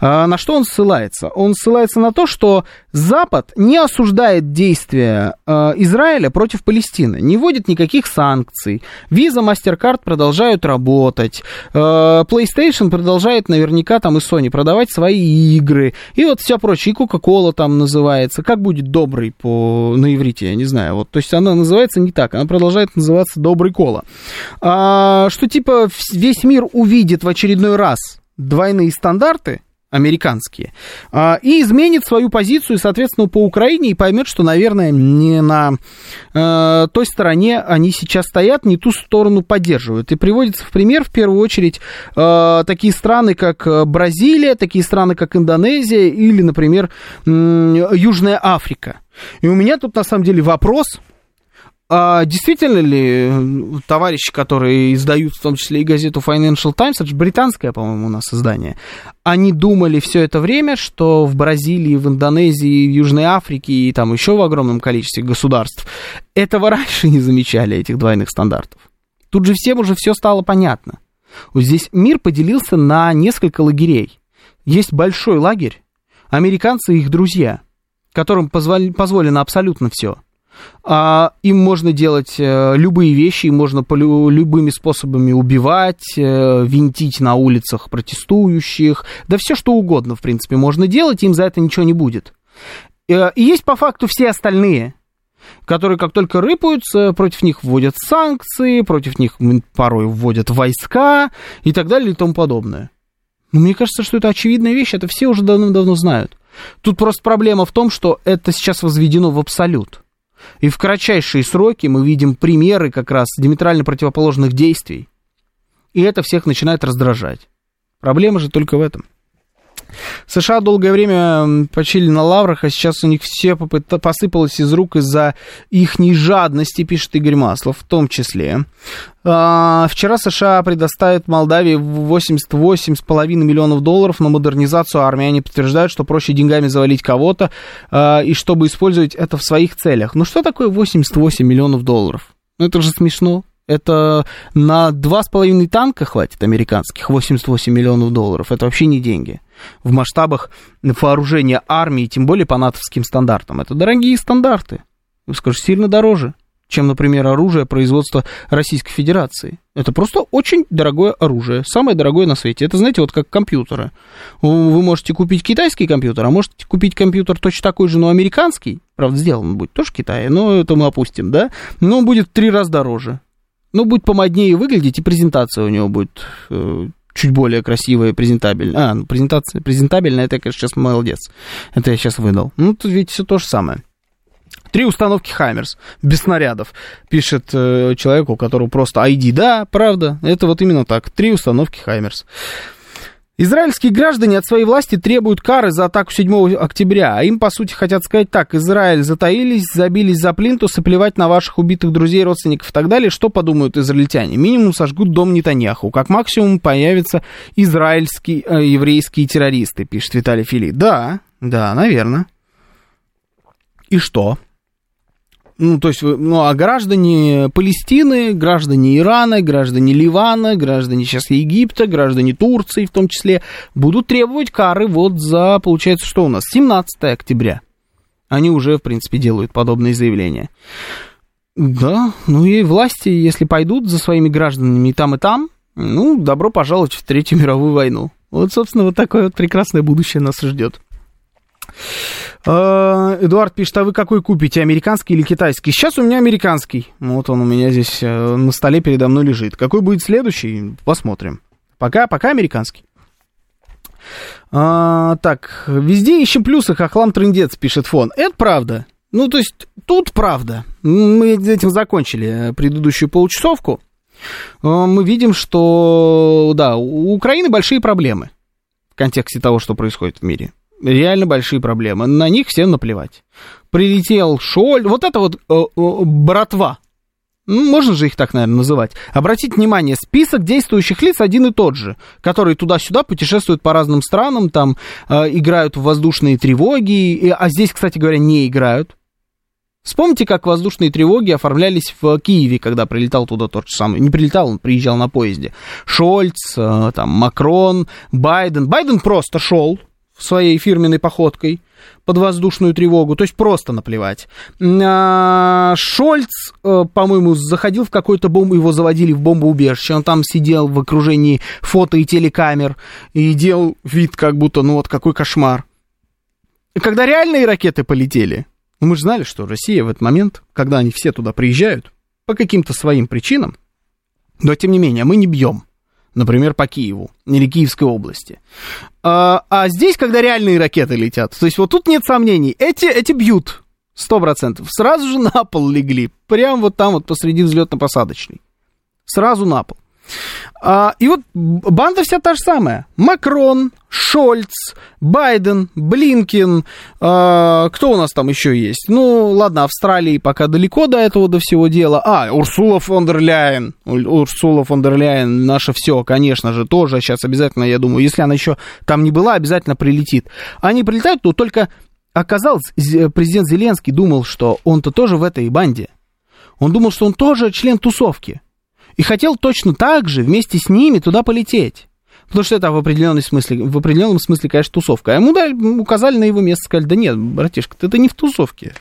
А на что он ссылается? Он ссылается на то, что Запад не осуждает действия э, Израиля против Палестины, не вводит никаких санкций. Visa, MasterCard продолжают работать, э, PlayStation продолжает наверняка там и Sony продавать свои игры, и вот вся прочая, и Coca-Cola там называется. Как будет добрый по, на иврите, я не знаю. Вот, то есть она называется не так, она продолжает называться добрый кола. А, что типа весь мир увидит в очередной раз двойные стандарты американские, а, и изменит свою позицию, соответственно, по Украине и поймет, что, наверное, не на э, той стороне они сейчас стоят, не ту сторону поддерживают. И приводится в пример, в первую очередь, э, такие страны, как Бразилия, такие страны, как Индонезия или, например, Южная Африка. И у меня тут, на самом деле, вопрос – а действительно ли товарищи, которые издают в том числе и газету Financial Times, это же британское, по-моему, у нас издание, они думали все это время, что в Бразилии, в Индонезии, в Южной Африке и там еще в огромном количестве государств этого раньше не замечали, этих двойных стандартов. Тут же всем уже все стало понятно. Вот здесь мир поделился на несколько лагерей. Есть большой лагерь, американцы и их друзья, которым позволено абсолютно все – а, им можно делать э, любые вещи, им можно по любыми способами убивать, э, винтить на улицах протестующих, да все что угодно, в принципе, можно делать, им за это ничего не будет. Э, и есть по факту все остальные, которые как только рыпаются, против них вводят санкции, против них порой вводят войска и так далее и тому подобное. Но мне кажется, что это очевидная вещь, это все уже давно-давно знают. Тут просто проблема в том, что это сейчас возведено в абсолют. И в кратчайшие сроки мы видим примеры как раз диаметрально противоположных действий. И это всех начинает раздражать. Проблема же только в этом. США долгое время почили на лаврах, а сейчас у них все посыпалось из рук из-за их жадности, пишет Игорь Маслов, в том числе. А, вчера США предоставят Молдавии 88,5 миллионов долларов на модернизацию армии. Они подтверждают, что проще деньгами завалить кого-то, а, и чтобы использовать это в своих целях. Ну что такое 88 миллионов долларов? Ну это же смешно. Это на 2,5 танка хватит американских, 88 миллионов долларов. Это вообще не деньги. В масштабах вооружения армии, тем более по натовским стандартам. Это дорогие стандарты. Скажу, сильно дороже, чем, например, оружие производства Российской Федерации. Это просто очень дорогое оружие, самое дорогое на свете. Это, знаете, вот как компьютеры. Вы можете купить китайский компьютер, а можете купить компьютер точно такой же, но американский. Правда, сделан он будет тоже в Китае, но это мы опустим, да? Но он будет в три раза дороже ну, будет помоднее выглядеть, и презентация у него будет э, чуть более красивая презентабельная. А, ну, презентация, презентабельная, это я, конечно, сейчас молодец. Это я сейчас выдал. Ну, тут видите, все то же самое. Три установки Хаймерс без снарядов, пишет э, человек, у которого просто ID. Да, правда, это вот именно так. Три установки Хаймерс. Израильские граждане от своей власти требуют кары за атаку 7 октября, а им, по сути, хотят сказать так, Израиль затаились, забились за плинтус и плевать на ваших убитых друзей, родственников и так далее. Что подумают израильтяне? Минимум сожгут дом Нетаньяху, как максимум появятся израильские, э, еврейские террористы, пишет Виталий Фили. Да, да, наверное. И что? Ну, то есть, ну, а граждане Палестины, граждане Ирана, граждане Ливана, граждане сейчас Египта, граждане Турции в том числе, будут требовать кары вот за, получается, что у нас, 17 октября. Они уже, в принципе, делают подобные заявления. Да, ну и власти, если пойдут за своими гражданами и там, и там, ну, добро пожаловать в Третью мировую войну. Вот, собственно, вот такое вот прекрасное будущее нас ждет. Э, Эдуард пишет, а вы какой купите, американский или китайский? Сейчас у меня американский. Вот он у меня здесь э, на столе передо мной лежит. Какой будет следующий? Посмотрим. Пока, пока американский. А, так, везде ищем плюсы, хохлам трындец, пишет фон. Это правда. Ну, то есть, тут правда. Мы этим закончили предыдущую получасовку. Мы видим, что, да, у Украины большие проблемы в контексте того, что происходит в мире реально большие проблемы. На них всем наплевать. Прилетел Шоль, вот это вот э, э, братва, ну, можно же их так, наверное, называть. Обратите внимание, список действующих лиц один и тот же, которые туда-сюда путешествуют по разным странам, там э, играют в воздушные тревоги, и, а здесь, кстати говоря, не играют. Вспомните, как воздушные тревоги оформлялись в Киеве, когда прилетал туда тот же самый. Не прилетал, он приезжал на поезде. Шольц, э, там, Макрон, Байден. Байден просто шел, своей фирменной походкой под воздушную тревогу, то есть просто наплевать. А, Шольц, э, по-моему, заходил в какой-то бомбу, его заводили в бомбоубежище, он там сидел в окружении фото и телекамер и делал вид, как будто, ну вот какой кошмар. когда реальные ракеты полетели, ну, мы же знали, что Россия в этот момент, когда они все туда приезжают, по каким-то своим причинам, но тем не менее, мы не бьем. Например, по Киеву или Киевской области. А, а здесь, когда реальные ракеты летят, то есть вот тут нет сомнений, эти, эти бьют, сто процентов, сразу же на пол легли, прямо вот там вот посреди взлетно-посадочной, сразу на пол. А, и вот банда вся та же самая. Макрон, Шольц, Байден, Блинкин. А, кто у нас там еще есть? Ну, ладно, Австралии пока далеко до этого, до всего дела. А, Урсула фон дер Ляйен. Урсула фон дер Ляйен, наше все, конечно же, тоже сейчас обязательно, я думаю, если она еще там не была, обязательно прилетит. Они прилетают, но только оказалось, президент Зеленский думал, что он-то тоже в этой банде. Он думал, что он тоже член тусовки и хотел точно так же вместе с ними туда полететь. Потому что это в определенном смысле, в определенном смысле, конечно, тусовка. А ему дали, указали на его место, сказали, да нет, братишка, ты это не в тусовке.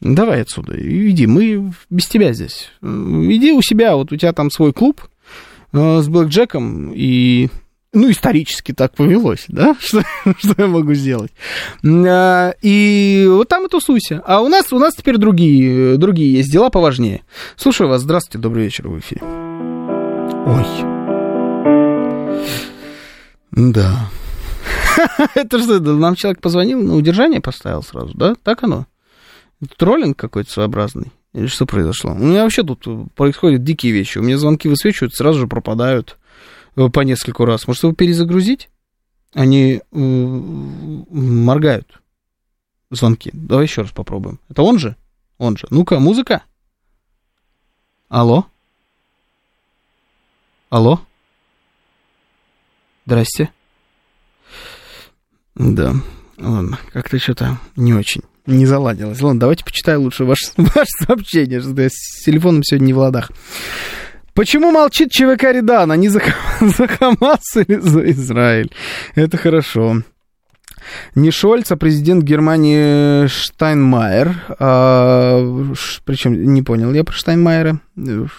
Давай отсюда, иди, мы без тебя здесь. Иди у себя, вот у тебя там свой клуб э, с блэкджеком, и ну, исторически так повелось, да, что, что я могу сделать. А, и вот там и тусуйся. А у нас, у нас теперь другие, другие есть дела поважнее. Слушаю вас, здравствуйте, добрый вечер в эфире. Ой. Да. Это что, нам человек позвонил, на удержание поставил сразу, да? Так оно? Троллинг какой-то своеобразный? Или что произошло? У меня вообще тут происходят дикие вещи. У меня звонки высвечивают, сразу же пропадают. Э, по нескольку раз. Может, его перезагрузить? Они э, моргают звонки. Давай еще раз попробуем. Это он же? Он же. Ну-ка, музыка. Алло? Алло? Здрасте. Да, ладно, как-то что-то не очень, не заладилось. Ладно, давайте почитаю лучше ваше, ваше сообщение, что я с телефоном сегодня не в ладах. Почему молчит ЧВК Редан? Они за, за Хамас или за Израиль? Это хорошо. Не Шольц, а президент Германии Штайнмайер. А, причем, не понял я про Штайнмайера.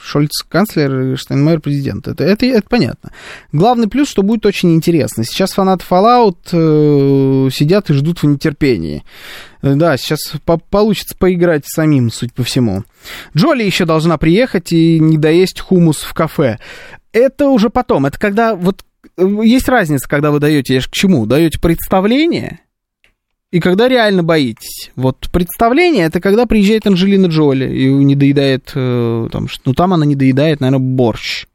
Шольц канцлер, Штайнмайер президент. Это, это, это понятно. Главный плюс, что будет очень интересно. Сейчас фанаты Fallout э, сидят и ждут в нетерпении. Да, сейчас по получится поиграть самим, суть по всему. Джоли еще должна приехать и не доесть хумус в кафе. Это уже потом. Это когда вот есть разница, когда вы даете, я к чему? Даете представление и когда реально боитесь. Вот представление это когда приезжает Анджелина Джоли и не доедает, э, там, ну там она не доедает, наверное, борщ.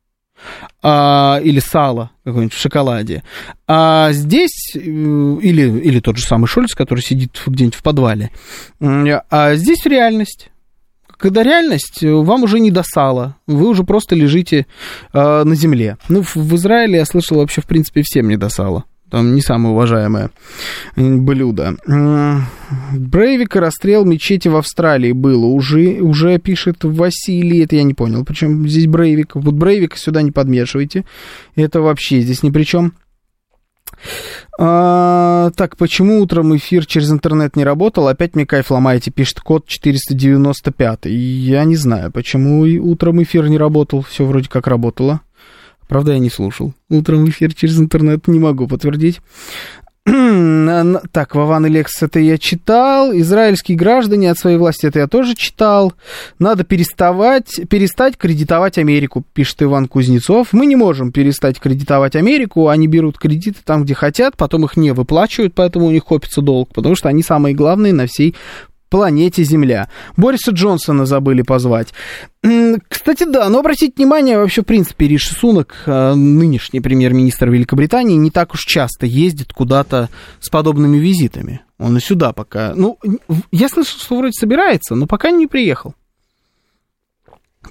А, или сало какое-нибудь в шоколаде. А здесь, э, или, или тот же самый Шольц, который сидит где-нибудь в подвале. А здесь реальность когда реальность э, вам уже не до сала, вы уже просто лежите э, на земле. Ну, в, в Израиле, я слышал, вообще, в принципе, всем не до сала. Там не самое уважаемое блюдо. Брейвик и расстрел мечети в Австралии было. Уже, уже пишет Василий. Это я не понял. Причем здесь Брейвик. Вот Брейвика сюда не подмешивайте. Это вообще здесь ни при чем. А, так, почему утром эфир через интернет не работал? Опять мне кайф ломаете, пишет код 495. Я не знаю, почему утром эфир не работал. Все вроде как работало. Правда, я не слушал. Утром эфир через интернет не могу подтвердить. Так, Вован и Лекс, это я читал. Израильские граждане от своей власти, это я тоже читал. Надо переставать, перестать кредитовать Америку, пишет Иван Кузнецов. Мы не можем перестать кредитовать Америку. Они берут кредиты там, где хотят, потом их не выплачивают, поэтому у них копится долг, потому что они самые главные на всей планете Земля. Бориса Джонсона забыли позвать. Кстати, да, но обратите внимание, вообще, в принципе, Риши Сунок, а, нынешний премьер-министр Великобритании, не так уж часто ездит куда-то с подобными визитами. Он и сюда пока... Ну, я слышал, что вроде собирается, но пока не приехал.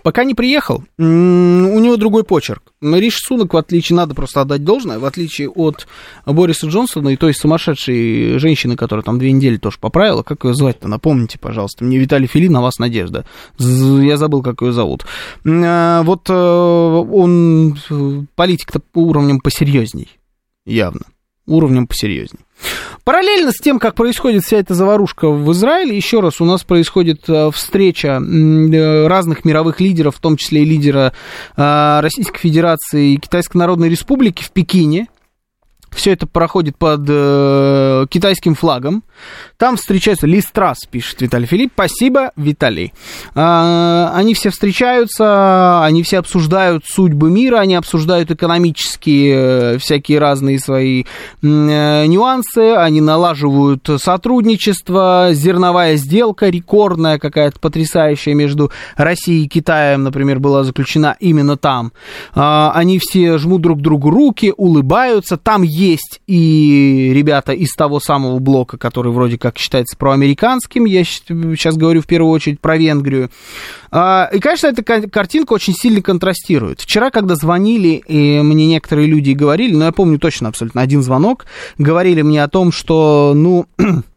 Пока не приехал, у него другой почерк. Риш Сунок, в отличие, надо просто отдать должное, в отличие от Бориса Джонсона и той сумасшедшей женщины, которая там две недели тоже поправила, как ее звать-то, напомните, пожалуйста. Мне Виталий Филин, на вас надежда. Я забыл, как ее зовут. А, вот э, он политик-то уровнем посерьезней, явно. Уровнем посерьезней. Параллельно с тем, как происходит вся эта заварушка в Израиле, еще раз, у нас происходит э, встреча э, разных мировых лидеров, в том числе и лидера э, Российской Федерации и Китайской Народной Республики в Пекине. Все это проходит под э, китайским флагом. Там встречаются, Листрас, пишет Виталий Филипп. Спасибо, Виталий. Э, они все встречаются, они все обсуждают судьбы мира, они обсуждают экономические э, всякие разные свои э, нюансы, они налаживают сотрудничество, зерновая сделка рекордная какая-то потрясающая между Россией и Китаем, например, была заключена именно там. Э, они все жмут друг другу руки, улыбаются, там есть есть и ребята из того самого блока, который вроде как считается проамериканским, я сейчас говорю в первую очередь про Венгрию. А, и, конечно, эта картинка очень сильно контрастирует. Вчера, когда звонили, и мне некоторые люди говорили, но я помню точно абсолютно один звонок, говорили мне о том, что, ну,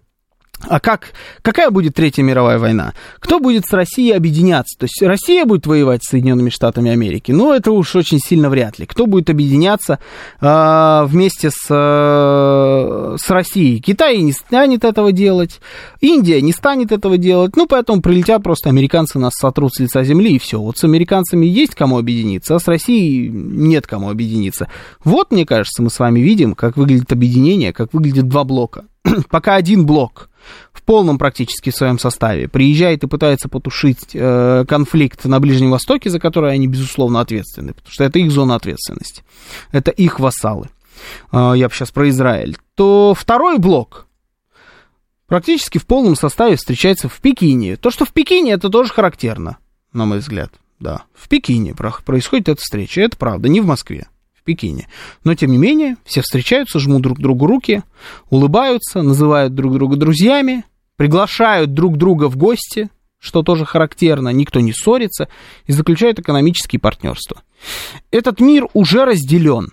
А как, какая будет Третья мировая война? Кто будет с Россией объединяться? То есть Россия будет воевать с Соединенными Штатами Америки? Ну, это уж очень сильно вряд ли. Кто будет объединяться э, вместе с, э, с Россией? Китай не станет этого делать, Индия не станет этого делать. Ну, поэтому прилетят просто американцы нас сотрут с лица земли, и все. Вот с американцами есть кому объединиться, а с Россией нет кому объединиться. Вот, мне кажется, мы с вами видим, как выглядит объединение, как выглядят два блока. Пока один блок в полном практически своем составе приезжает и пытается потушить э, конфликт на Ближнем Востоке, за который они, безусловно, ответственны, потому что это их зона ответственности, это их вассалы. Э, я сейчас про Израиль. То второй блок практически в полном составе встречается в Пекине. То, что в Пекине, это тоже характерно, на мой взгляд. Да, в Пекине происходит эта встреча, это правда, не в Москве. Пекине. Но, тем не менее, все встречаются, жмут друг другу руки, улыбаются, называют друг друга друзьями, приглашают друг друга в гости, что тоже характерно, никто не ссорится, и заключают экономические партнерства. Этот мир уже разделен.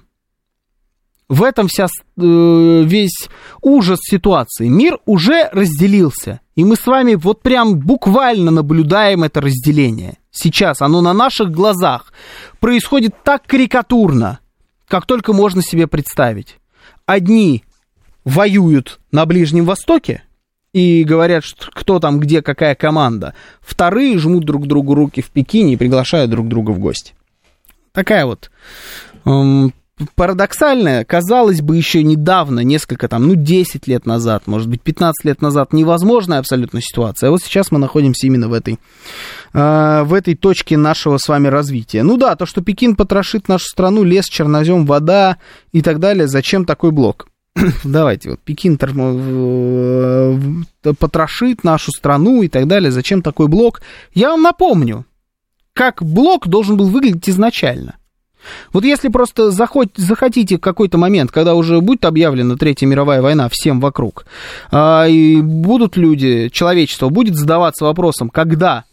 В этом вся, э, весь ужас ситуации. Мир уже разделился. И мы с вами вот прям буквально наблюдаем это разделение. Сейчас оно на наших глазах происходит так карикатурно, как только можно себе представить. Одни воюют на Ближнем Востоке и говорят, что кто там, где, какая команда. Вторые жмут друг другу руки в Пекине и приглашают друг друга в гости. Такая вот эм, парадоксальная, казалось бы, еще недавно, несколько там, ну, 10 лет назад, может быть, 15 лет назад, невозможная абсолютно ситуация. А вот сейчас мы находимся именно в этой, э, в этой точке нашего с вами развития. Ну да, то, что Пекин потрошит нашу страну, лес, чернозем, вода и так далее, зачем такой блок? Давайте, вот Пекин э, потрошит нашу страну и так далее, зачем такой блок? Я вам напомню, как блок должен был выглядеть изначально – вот если просто захоть, захотите какой-то момент, когда уже будет объявлена Третья мировая война всем вокруг, а, и будут люди, человечество будет задаваться вопросом, когда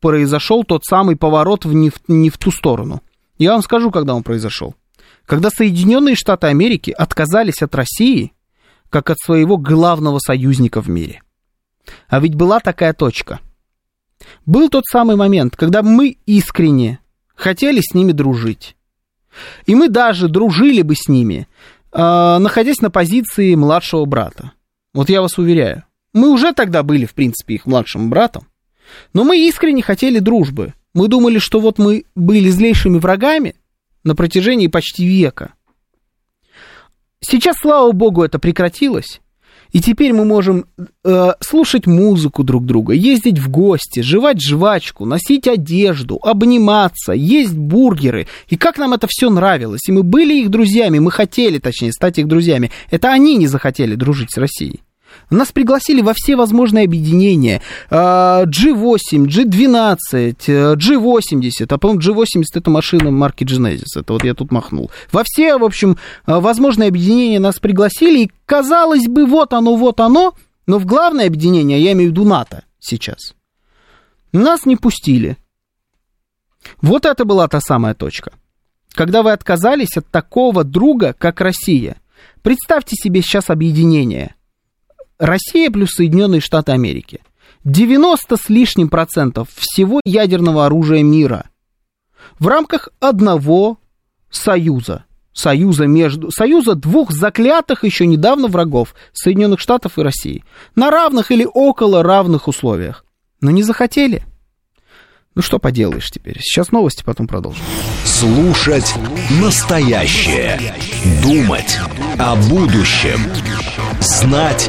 произошел тот самый поворот в не, в, не в ту сторону. Я вам скажу, когда он произошел. Когда Соединенные Штаты Америки отказались от России, как от своего главного союзника в мире. А ведь была такая точка. Был тот самый момент, когда мы искренне хотели с ними дружить и мы даже дружили бы с ними, э, находясь на позиции младшего брата. Вот я вас уверяю. Мы уже тогда были, в принципе, их младшим братом. Но мы искренне хотели дружбы. Мы думали, что вот мы были злейшими врагами на протяжении почти века. Сейчас, слава богу, это прекратилось. И теперь мы можем э, слушать музыку друг друга, ездить в гости, жевать жвачку, носить одежду, обниматься, есть бургеры. И как нам это все нравилось. И мы были их друзьями, мы хотели, точнее, стать их друзьями. Это они не захотели дружить с Россией. Нас пригласили во все возможные объединения. G8, G12, G80. А, по-моему, G80 это машина марки Genesis. Это вот я тут махнул. Во все, в общем, а, возможные объединения нас пригласили. И, казалось бы, вот оно, вот оно. Но в главное объединение, я имею в виду НАТО сейчас, нас не пустили. Вот это была та самая точка. Когда вы отказались от такого друга, как Россия. Представьте себе сейчас объединение – Россия плюс Соединенные Штаты Америки. 90 с лишним процентов всего ядерного оружия мира в рамках одного союза. Союза между союза двух заклятых еще недавно врагов Соединенных Штатов и России на равных или около равных условиях. Но не захотели. Ну что поделаешь теперь? Сейчас новости, потом продолжим. Слушать настоящее. Думать о будущем. Знать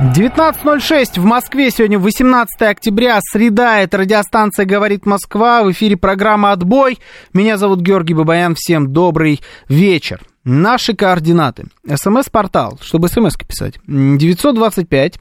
19.06 в Москве. Сегодня 18 октября, среда. Это радиостанция «Говорит Москва». В эфире программа «Отбой». Меня зовут Георгий Бабаян. Всем добрый вечер. Наши координаты. СМС-портал, чтобы смс писать. 925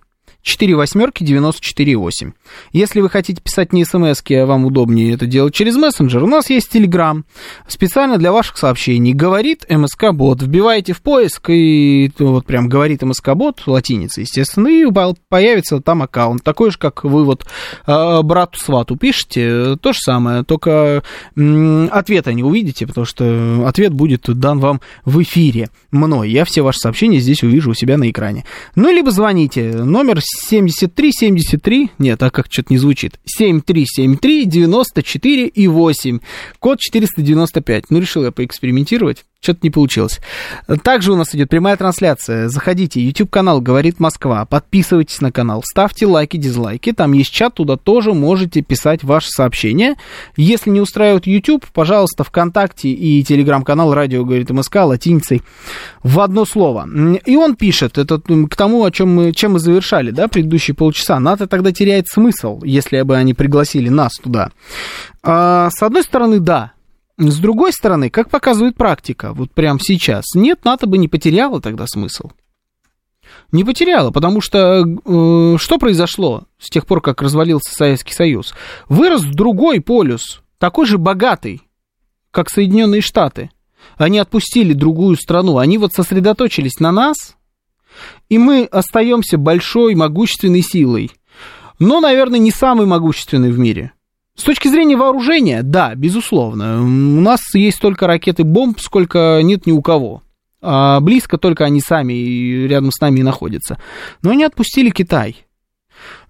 4 восьмерки 94 8. Если вы хотите писать не смс а вам удобнее это делать через мессенджер, у нас есть Telegram, специально для ваших сообщений. Говорит МСК-бот. Вбиваете в поиск, и вот прям говорит МСК-бот, латиница, естественно, и появится там аккаунт. Такой же, как вы вот а, брату-свату пишете, то же самое, только ответа не увидите, потому что ответ будет дан вам в эфире мной. Я все ваши сообщения здесь увижу у себя на экране. Ну, либо звоните. Номер 73 73, нет, так как что-то не звучит, 7373 94 и 8, код 495. Ну, решил я поэкспериментировать. Что-то не получилось. Также у нас идет прямая трансляция. Заходите, YouTube-канал «Говорит Москва». Подписывайтесь на канал, ставьте лайки, дизлайки. Там есть чат, туда тоже можете писать ваши сообщения. Если не устраивает YouTube, пожалуйста, ВКонтакте и телеграм-канал «Радио говорит МСК» латиницей в одно слово. И он пишет, это к тому, о чем мы, чем мы завершали, да, предыдущие полчаса. НАТО тогда теряет смысл, если бы они пригласили нас туда. А, с одной стороны, да, с другой стороны, как показывает практика, вот прямо сейчас, нет, НАТО бы не потеряло тогда смысл. Не потеряло, потому что э, что произошло с тех пор, как развалился Советский Союз? Вырос другой полюс, такой же богатый, как Соединенные Штаты. Они отпустили другую страну, они вот сосредоточились на нас, и мы остаемся большой, могущественной силой. Но, наверное, не самой могущественной в мире – с точки зрения вооружения, да, безусловно. У нас есть столько ракет и бомб, сколько нет ни у кого. А близко только они сами и рядом с нами и находятся. Но они отпустили Китай.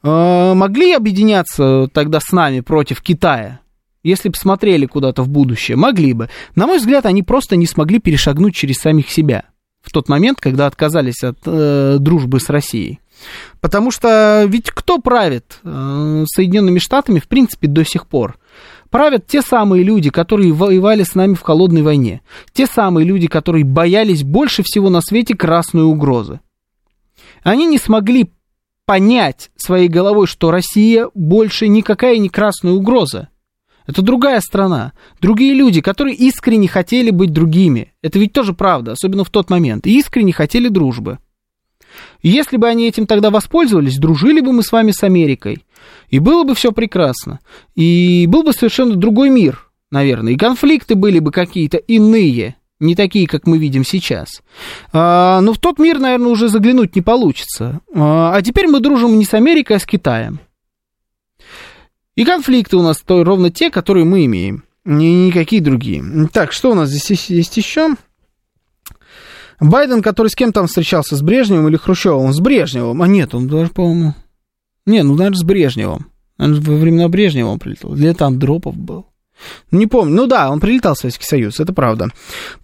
А могли объединяться тогда с нами против Китая? Если бы смотрели куда-то в будущее, могли бы. На мой взгляд, они просто не смогли перешагнуть через самих себя в тот момент, когда отказались от э, дружбы с Россией. Потому что ведь кто правит э, Соединенными Штатами, в принципе, до сих пор? Правят те самые люди, которые воевали с нами в холодной войне. Те самые люди, которые боялись больше всего на свете красной угрозы. Они не смогли понять своей головой, что Россия больше никакая не красная угроза. Это другая страна, другие люди, которые искренне хотели быть другими. Это ведь тоже правда, особенно в тот момент. искренне хотели дружбы. Если бы они этим тогда воспользовались, дружили бы мы с вами с Америкой. И было бы все прекрасно. И был бы совершенно другой мир, наверное. И конфликты были бы какие-то иные, не такие, как мы видим сейчас. А, но в тот мир, наверное, уже заглянуть не получится. А, а теперь мы дружим не с Америкой, а с Китаем. И конфликты у нас то, ровно те, которые мы имеем. Ни, никакие другие. Так, что у нас здесь есть еще? Байден, который с кем там встречался, с Брежневым или Хрущевым? С Брежневым. А нет, он даже, по-моему... Не, ну, наверное, с Брежневым. Наверное, во времена Брежнева он прилетел. Там Дропов был. Не помню. Ну да, он прилетал в Советский Союз, это правда.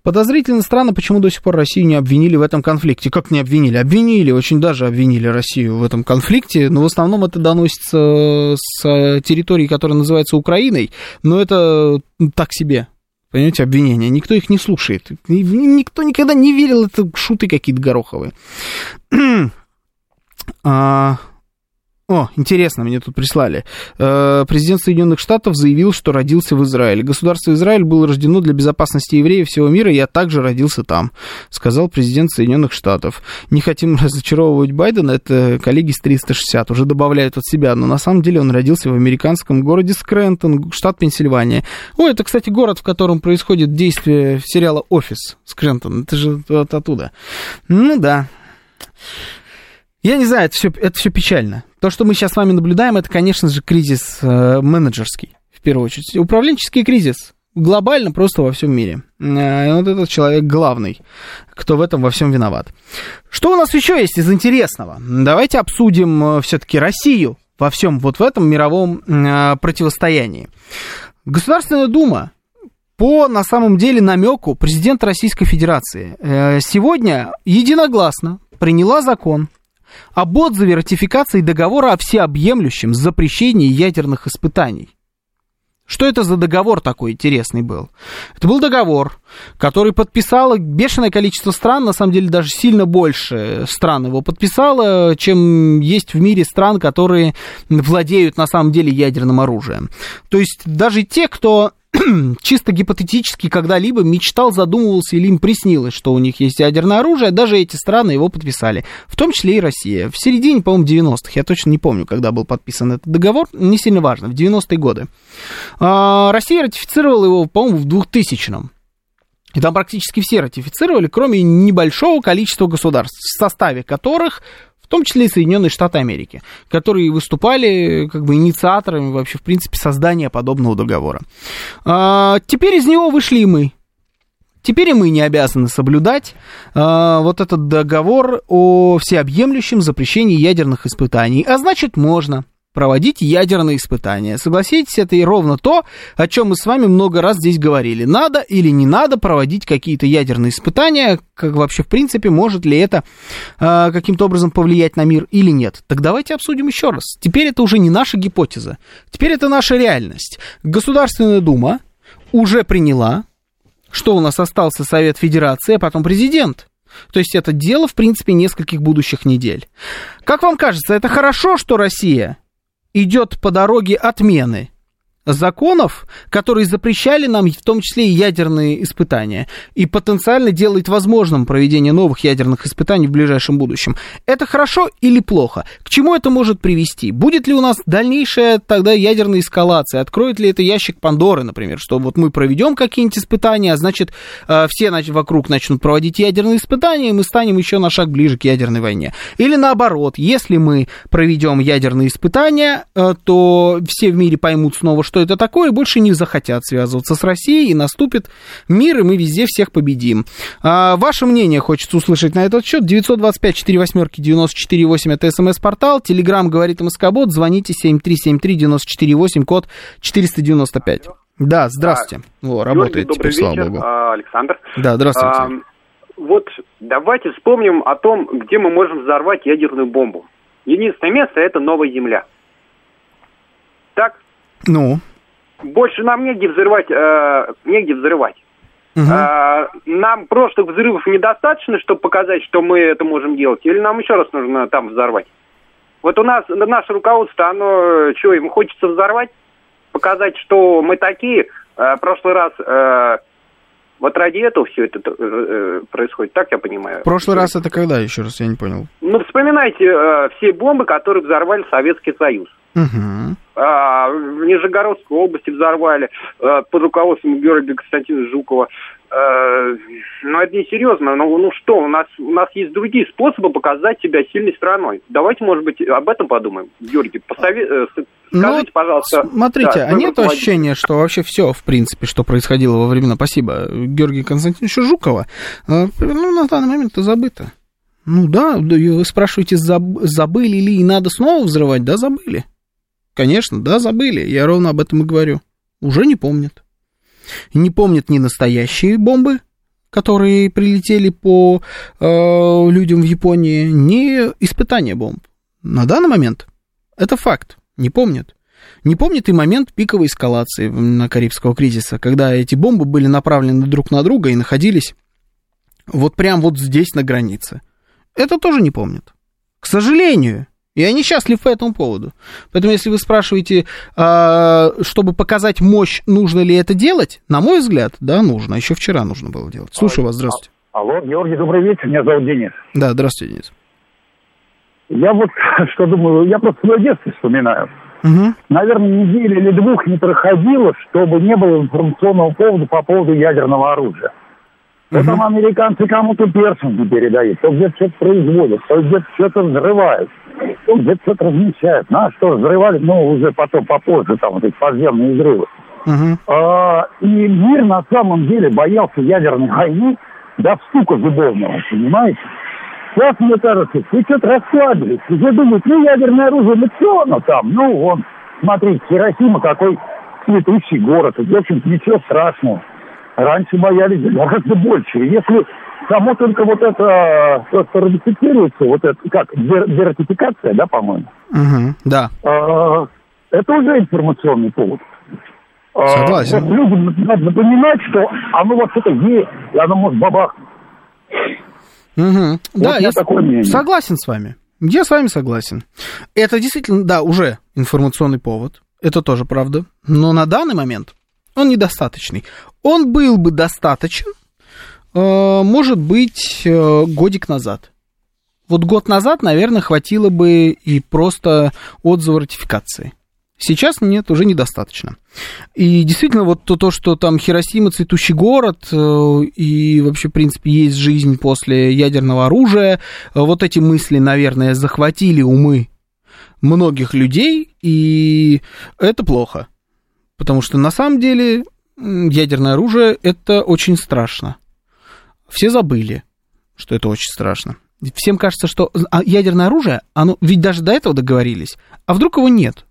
Подозрительно странно, почему до сих пор Россию не обвинили в этом конфликте. Как не обвинили? Обвинили, очень даже обвинили Россию в этом конфликте, но в основном это доносится с территории, которая называется Украиной, но это так себе Понимаете, обвинения. Никто их не слушает. Никто никогда не верил, это шуты какие-то гороховые. а, о, интересно, мне тут прислали. Э, президент Соединенных Штатов заявил, что родился в Израиле. Государство Израиль было рождено для безопасности евреев всего мира, я также родился там, сказал президент Соединенных Штатов. Не хотим разочаровывать Байдена, это коллеги с 360 уже добавляют от себя, но на самом деле он родился в американском городе Скрентон, штат Пенсильвания. О, это, кстати, город, в котором происходит действие сериала «Офис» Скрентон. Это же от оттуда. Ну да. Я не знаю, это все, это все печально. То, что мы сейчас с вами наблюдаем, это, конечно же, кризис э, менеджерский, в первую очередь. Управленческий кризис. глобально просто во всем мире. И вот этот человек главный, кто в этом во всем виноват. Что у нас еще есть из интересного? Давайте обсудим все-таки Россию во всем вот в этом мировом противостоянии. Государственная Дума по, на самом деле, намеку президента Российской Федерации э, сегодня единогласно приняла закон об отзыве ратификации договора о всеобъемлющем запрещении ядерных испытаний. Что это за договор такой интересный был? Это был договор, который подписало бешеное количество стран, на самом деле даже сильно больше стран его подписало, чем есть в мире стран, которые владеют на самом деле ядерным оружием. То есть даже те, кто чисто гипотетически когда-либо мечтал, задумывался или им приснилось, что у них есть ядерное оружие, даже эти страны его подписали, в том числе и Россия. В середине, по-моему, 90-х, я точно не помню, когда был подписан этот договор, не сильно важно, в 90-е годы. А, Россия ратифицировала его, по-моему, в 2000-м. И там практически все ратифицировали, кроме небольшого количества государств, в составе которых в том числе и Соединенные Штаты Америки, которые выступали как бы инициаторами вообще, в принципе, создания подобного договора. А, теперь из него вышли и мы. Теперь и мы не обязаны соблюдать а, вот этот договор о всеобъемлющем запрещении ядерных испытаний, а значит можно проводить ядерные испытания. Согласитесь, это и ровно то, о чем мы с вами много раз здесь говорили. Надо или не надо проводить какие-то ядерные испытания, как вообще в принципе, может ли это э, каким-то образом повлиять на мир или нет. Так давайте обсудим еще раз. Теперь это уже не наша гипотеза, теперь это наша реальность. Государственная Дума уже приняла, что у нас остался Совет Федерации, а потом президент. То есть это дело, в принципе, нескольких будущих недель. Как вам кажется, это хорошо, что Россия идет по дороге отмены законов, которые запрещали нам в том числе и ядерные испытания, и потенциально делает возможным проведение новых ядерных испытаний в ближайшем будущем. Это хорошо или плохо? К чему это может привести? Будет ли у нас дальнейшая тогда ядерная эскалация? Откроет ли это ящик Пандоры, например, что вот мы проведем какие-нибудь испытания, а значит э, все вокруг начнут проводить ядерные испытания, и мы станем еще на шаг ближе к ядерной войне? Или наоборот, если мы проведем ядерные испытания, э, то все в мире поймут снова, что что это такое, больше не захотят связываться с Россией, и наступит мир, и мы везде всех победим. А, ваше мнение хочется услышать на этот счет. 925 4 восьмерки 94 8 это смс-портал. Телеграмм говорит МСК-бот. Звоните 7373 94 8, код 495. Да, здравствуйте. А, О, работает теперь, вечер, слава богу. А, Александр. Да, здравствуйте. А, вот давайте вспомним о том, где мы можем взорвать ядерную бомбу. Единственное место – это Новая Земля. Ну? Больше нам негде взрывать, э, негде взрывать. Угу. А, нам прошлых взрывов недостаточно, чтобы показать, что мы это можем делать, или нам еще раз нужно там взорвать? Вот у нас наше руководство, оно что, ему хочется взорвать, показать, что мы такие. А, прошлый раз а, вот ради этого все это э, происходит, так я понимаю. Прошлый раз это когда, еще раз, я не понял. Ну, вспоминайте э, все бомбы, которые взорвали Советский Союз. Угу. А, в Нижегородской области взорвали а, под руководством Георгия Константиновича Жукова. А, ну, это не серьезно. Ну, ну что, у нас, у нас есть другие способы показать себя сильной страной. Давайте, может быть, об этом подумаем. Георгий, посове... Э, ну, скажите, пожалуйста. Смотрите, да, а нет ощущения, что вообще все, в принципе, что происходило во времена, спасибо, Георгия Константиновича Жукова, ну, на данный момент это забыто. Ну да, вы спрашиваете, забыли ли и надо снова взрывать? Да, забыли. Конечно, да, забыли. Я ровно об этом и говорю. Уже не помнят. Не помнят ни настоящие бомбы, которые прилетели по э, людям в Японии, ни испытания бомб. На данный момент это факт. Не помнят. Не помнят и момент пиковой эскалации на Карибского кризиса, когда эти бомбы были направлены друг на друга и находились вот прям вот здесь на границе. Это тоже не помнят. К сожалению. И они счастливы по этому поводу. Поэтому, если вы спрашиваете, а, чтобы показать мощь, нужно ли это делать, на мой взгляд, да, нужно. Еще вчера нужно было делать. Слушаю вас, здравствуйте. Алло, Георгий, добрый вечер, меня зовут Денис. Да, здравствуйте, Денис. Я вот что думаю, я просто свое детство вспоминаю. Угу. Наверное, недели или двух не проходило, чтобы не было информационного повода по поводу ядерного оружия. Угу. там американцы кому-то персонги передают, то где-то что-то производят, то где-то что-то взрывают где-то что-то размещают. Ну, а что, взрывали, ну, уже потом, попозже, там, вот эти подземные взрывы. Угу. А, и мир на самом деле боялся ядерной войны до стука зубовного, понимаете? Сейчас, мне кажется, все что-то расслабились. Все думают, ну, ядерное оружие, ну, что оно там? Ну, вон, смотрите, Хиросима какой цветущий город. И, в общем ничего страшного. Раньше боялись гораздо больше. И если само только вот это, то, что ратифицируется, вот это, как, дератификация, да, по-моему? Угу, да. А, это уже информационный повод. А, Согласен. Вот людям надо напоминать, что оно вот это есть, и оно может бабах. Угу. Вот да, я такое согласен с вами. Я с вами согласен. Это действительно, да, уже информационный повод. Это тоже правда. Но на данный момент он недостаточный. Он был бы достаточен, может быть, э, годик назад. Вот год назад, наверное, хватило бы и просто отзыва ратификации. Сейчас нет, уже недостаточно. И действительно, вот то, то что там Хиросима цветущий город, э, и вообще, в принципе, есть жизнь после ядерного оружия, вот эти мысли, наверное, захватили умы многих людей, и это плохо. Потому что на самом деле ядерное оружие это очень страшно. Все забыли, что это очень страшно. Всем кажется, что а, ядерное оружие, оно ведь даже до этого договорились, а вдруг его нет,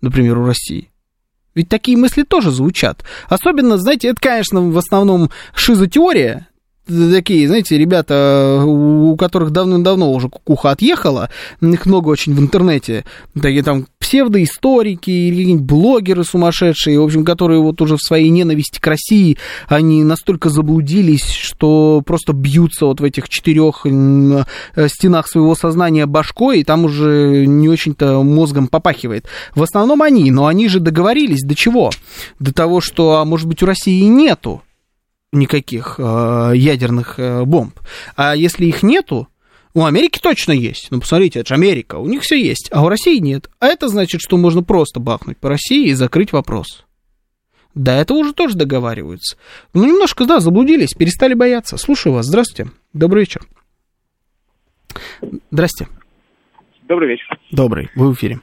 например, у России. Ведь такие мысли тоже звучат. Особенно, знаете, это, конечно, в основном шизотеория, такие, знаете, ребята, у которых давным-давно уже кукуха отъехала, их много очень в интернете, такие там псевдоисторики какие-нибудь блогеры сумасшедшие, в общем, которые вот уже в своей ненависти к России, они настолько заблудились, что просто бьются вот в этих четырех э, стенах своего сознания башкой, и там уже не очень-то мозгом попахивает. В основном они, но они же договорились до чего? До того, что, а может быть, у России нету никаких э, ядерных э, бомб. А если их нету, у Америки точно есть. Ну, посмотрите, это же Америка. У них все есть, а у России нет. А это значит, что можно просто бахнуть по России и закрыть вопрос. До этого уже тоже договариваются. Ну, немножко, да, заблудились, перестали бояться. Слушаю вас. Здравствуйте. Добрый вечер. Здрасте. Добрый вечер. Добрый. Вы в эфире.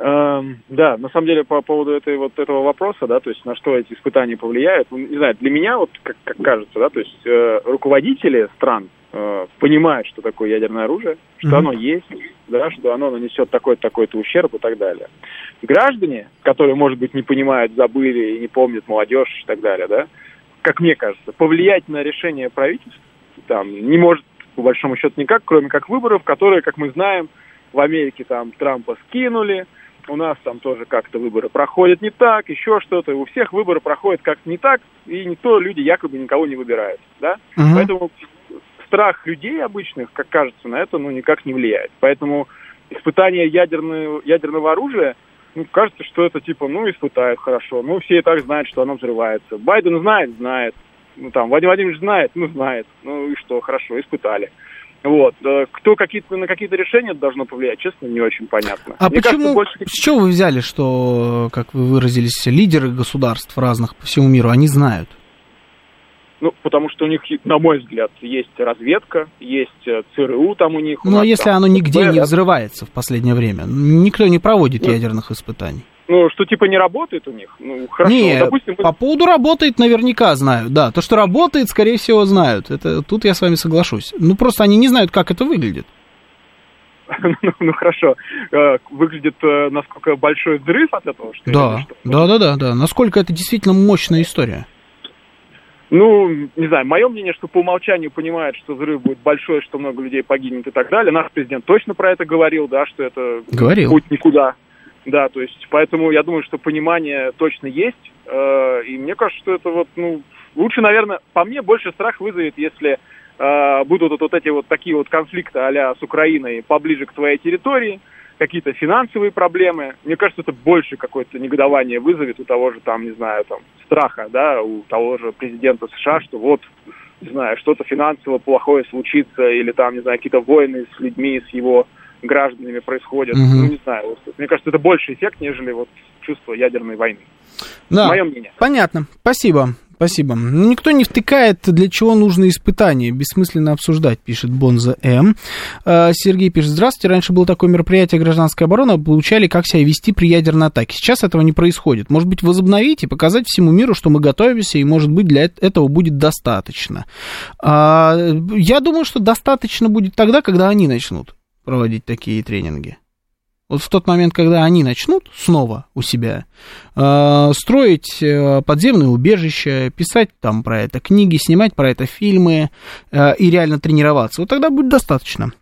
Эм, да, на самом деле по поводу этой вот этого вопроса, да, то есть на что эти испытания повлияют, ну, не знаю, для меня вот как, как кажется, да, то есть э, руководители стран э, понимают, что такое ядерное оружие, что mm-hmm. оно есть, да, что оно нанесет такой-то такой-то ущерб и так далее. Граждане, которые, может быть, не понимают, забыли и не помнят молодежь и так далее, да, как мне кажется, повлиять на решение правительства там не может по большому счету никак, кроме как выборов, которые, как мы знаем, в Америке там Трампа скинули, у нас там тоже как-то выборы проходят не так, еще что-то. У всех выборы проходят как-то не так, и никто, люди якобы никого не выбирают, да? Угу. Поэтому страх людей обычных, как кажется, на это ну, никак не влияет. Поэтому испытание ядерного, ядерного оружия, ну, кажется, что это типа, ну, испытают хорошо. Ну, все и так знают, что оно взрывается. Байден знает, знает. Ну, там, Владимир Владимирович знает, ну, знает. Ну, и что, хорошо, испытали. Вот. Кто какие-то, на какие-то решения должно повлиять, честно, не очень понятно. А Мне почему, кажется, больше... с чего вы взяли, что, как вы выразились, лидеры государств разных по всему миру, они знают? Ну, потому что у них, на мой взгляд, есть разведка, есть э, ЦРУ там у них. Ну, а если оно нигде ФБР, не взрывается в последнее время? Никто не проводит ну, ядерных испытаний. Ну, что типа не работает у них? Ну, хорошо. Нет, допустим, мы... по поводу работает наверняка знают, да. То, что работает, скорее всего, знают. Это, тут я с вами соглашусь. Ну, просто они не знают, как это выглядит. ну, ну хорошо, э, выглядит э, насколько большой взрыв от этого, что да, да, да, да, да. Насколько это действительно мощная история. Ну, не знаю, мое мнение, что по умолчанию понимает, что взрыв будет большой, что много людей погибнет и так далее. Наш президент точно про это говорил, да, что это говорил. путь никуда. Да, то есть, поэтому я думаю, что понимание точно есть, э, и мне кажется, что это вот, ну, лучше, наверное, по мне больше страх вызовет, если э, будут вот, вот эти вот такие вот конфликты а с Украиной поближе к твоей территории, какие-то финансовые проблемы. Мне кажется, это больше какое-то негодование вызовет у того же, там, не знаю, там, страха, да, у того же президента США, что вот, не знаю, что-то финансово плохое случится, или там, не знаю, какие-то войны с людьми, с его гражданами происходят. Угу. Ну, не знаю. Мне кажется, это больше эффект, нежели вот чувство ядерной войны. Да, Мое мнение. Понятно. Спасибо. Спасибо. Никто не втыкает, для чего нужно испытание. Бессмысленно обсуждать, пишет Бонза М. А, Сергей пишет, здравствуйте, раньше было такое мероприятие гражданской обороны, получали, как себя вести при ядерной атаке. Сейчас этого не происходит. Может быть, возобновить и показать всему миру, что мы готовимся, и, может быть, для этого будет достаточно. А, я думаю, что достаточно будет тогда, когда они начнут проводить такие тренинги. Вот в тот момент, когда они начнут снова у себя э, строить э, подземные убежища, писать там про это книги, снимать про это фильмы э, и реально тренироваться, вот тогда будет достаточно.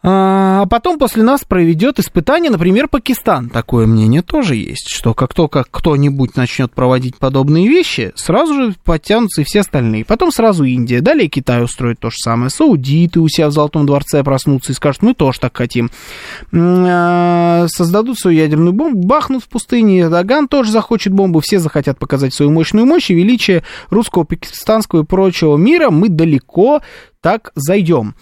А потом после нас проведет испытание, например, Пакистан. Такое мнение тоже есть, что как только кто-нибудь начнет проводить подобные вещи, сразу же подтянутся и все остальные. Потом сразу Индия, далее Китай устроит то же самое. Саудиты у себя в Золотом дворце проснутся и скажут, мы тоже так хотим. А, создадут свою ядерную бомбу, бахнут в пустыне, Даган тоже захочет бомбу, все захотят показать свою мощную мощь и величие русского, пакистанского и прочего мира. Мы далеко так зайдем.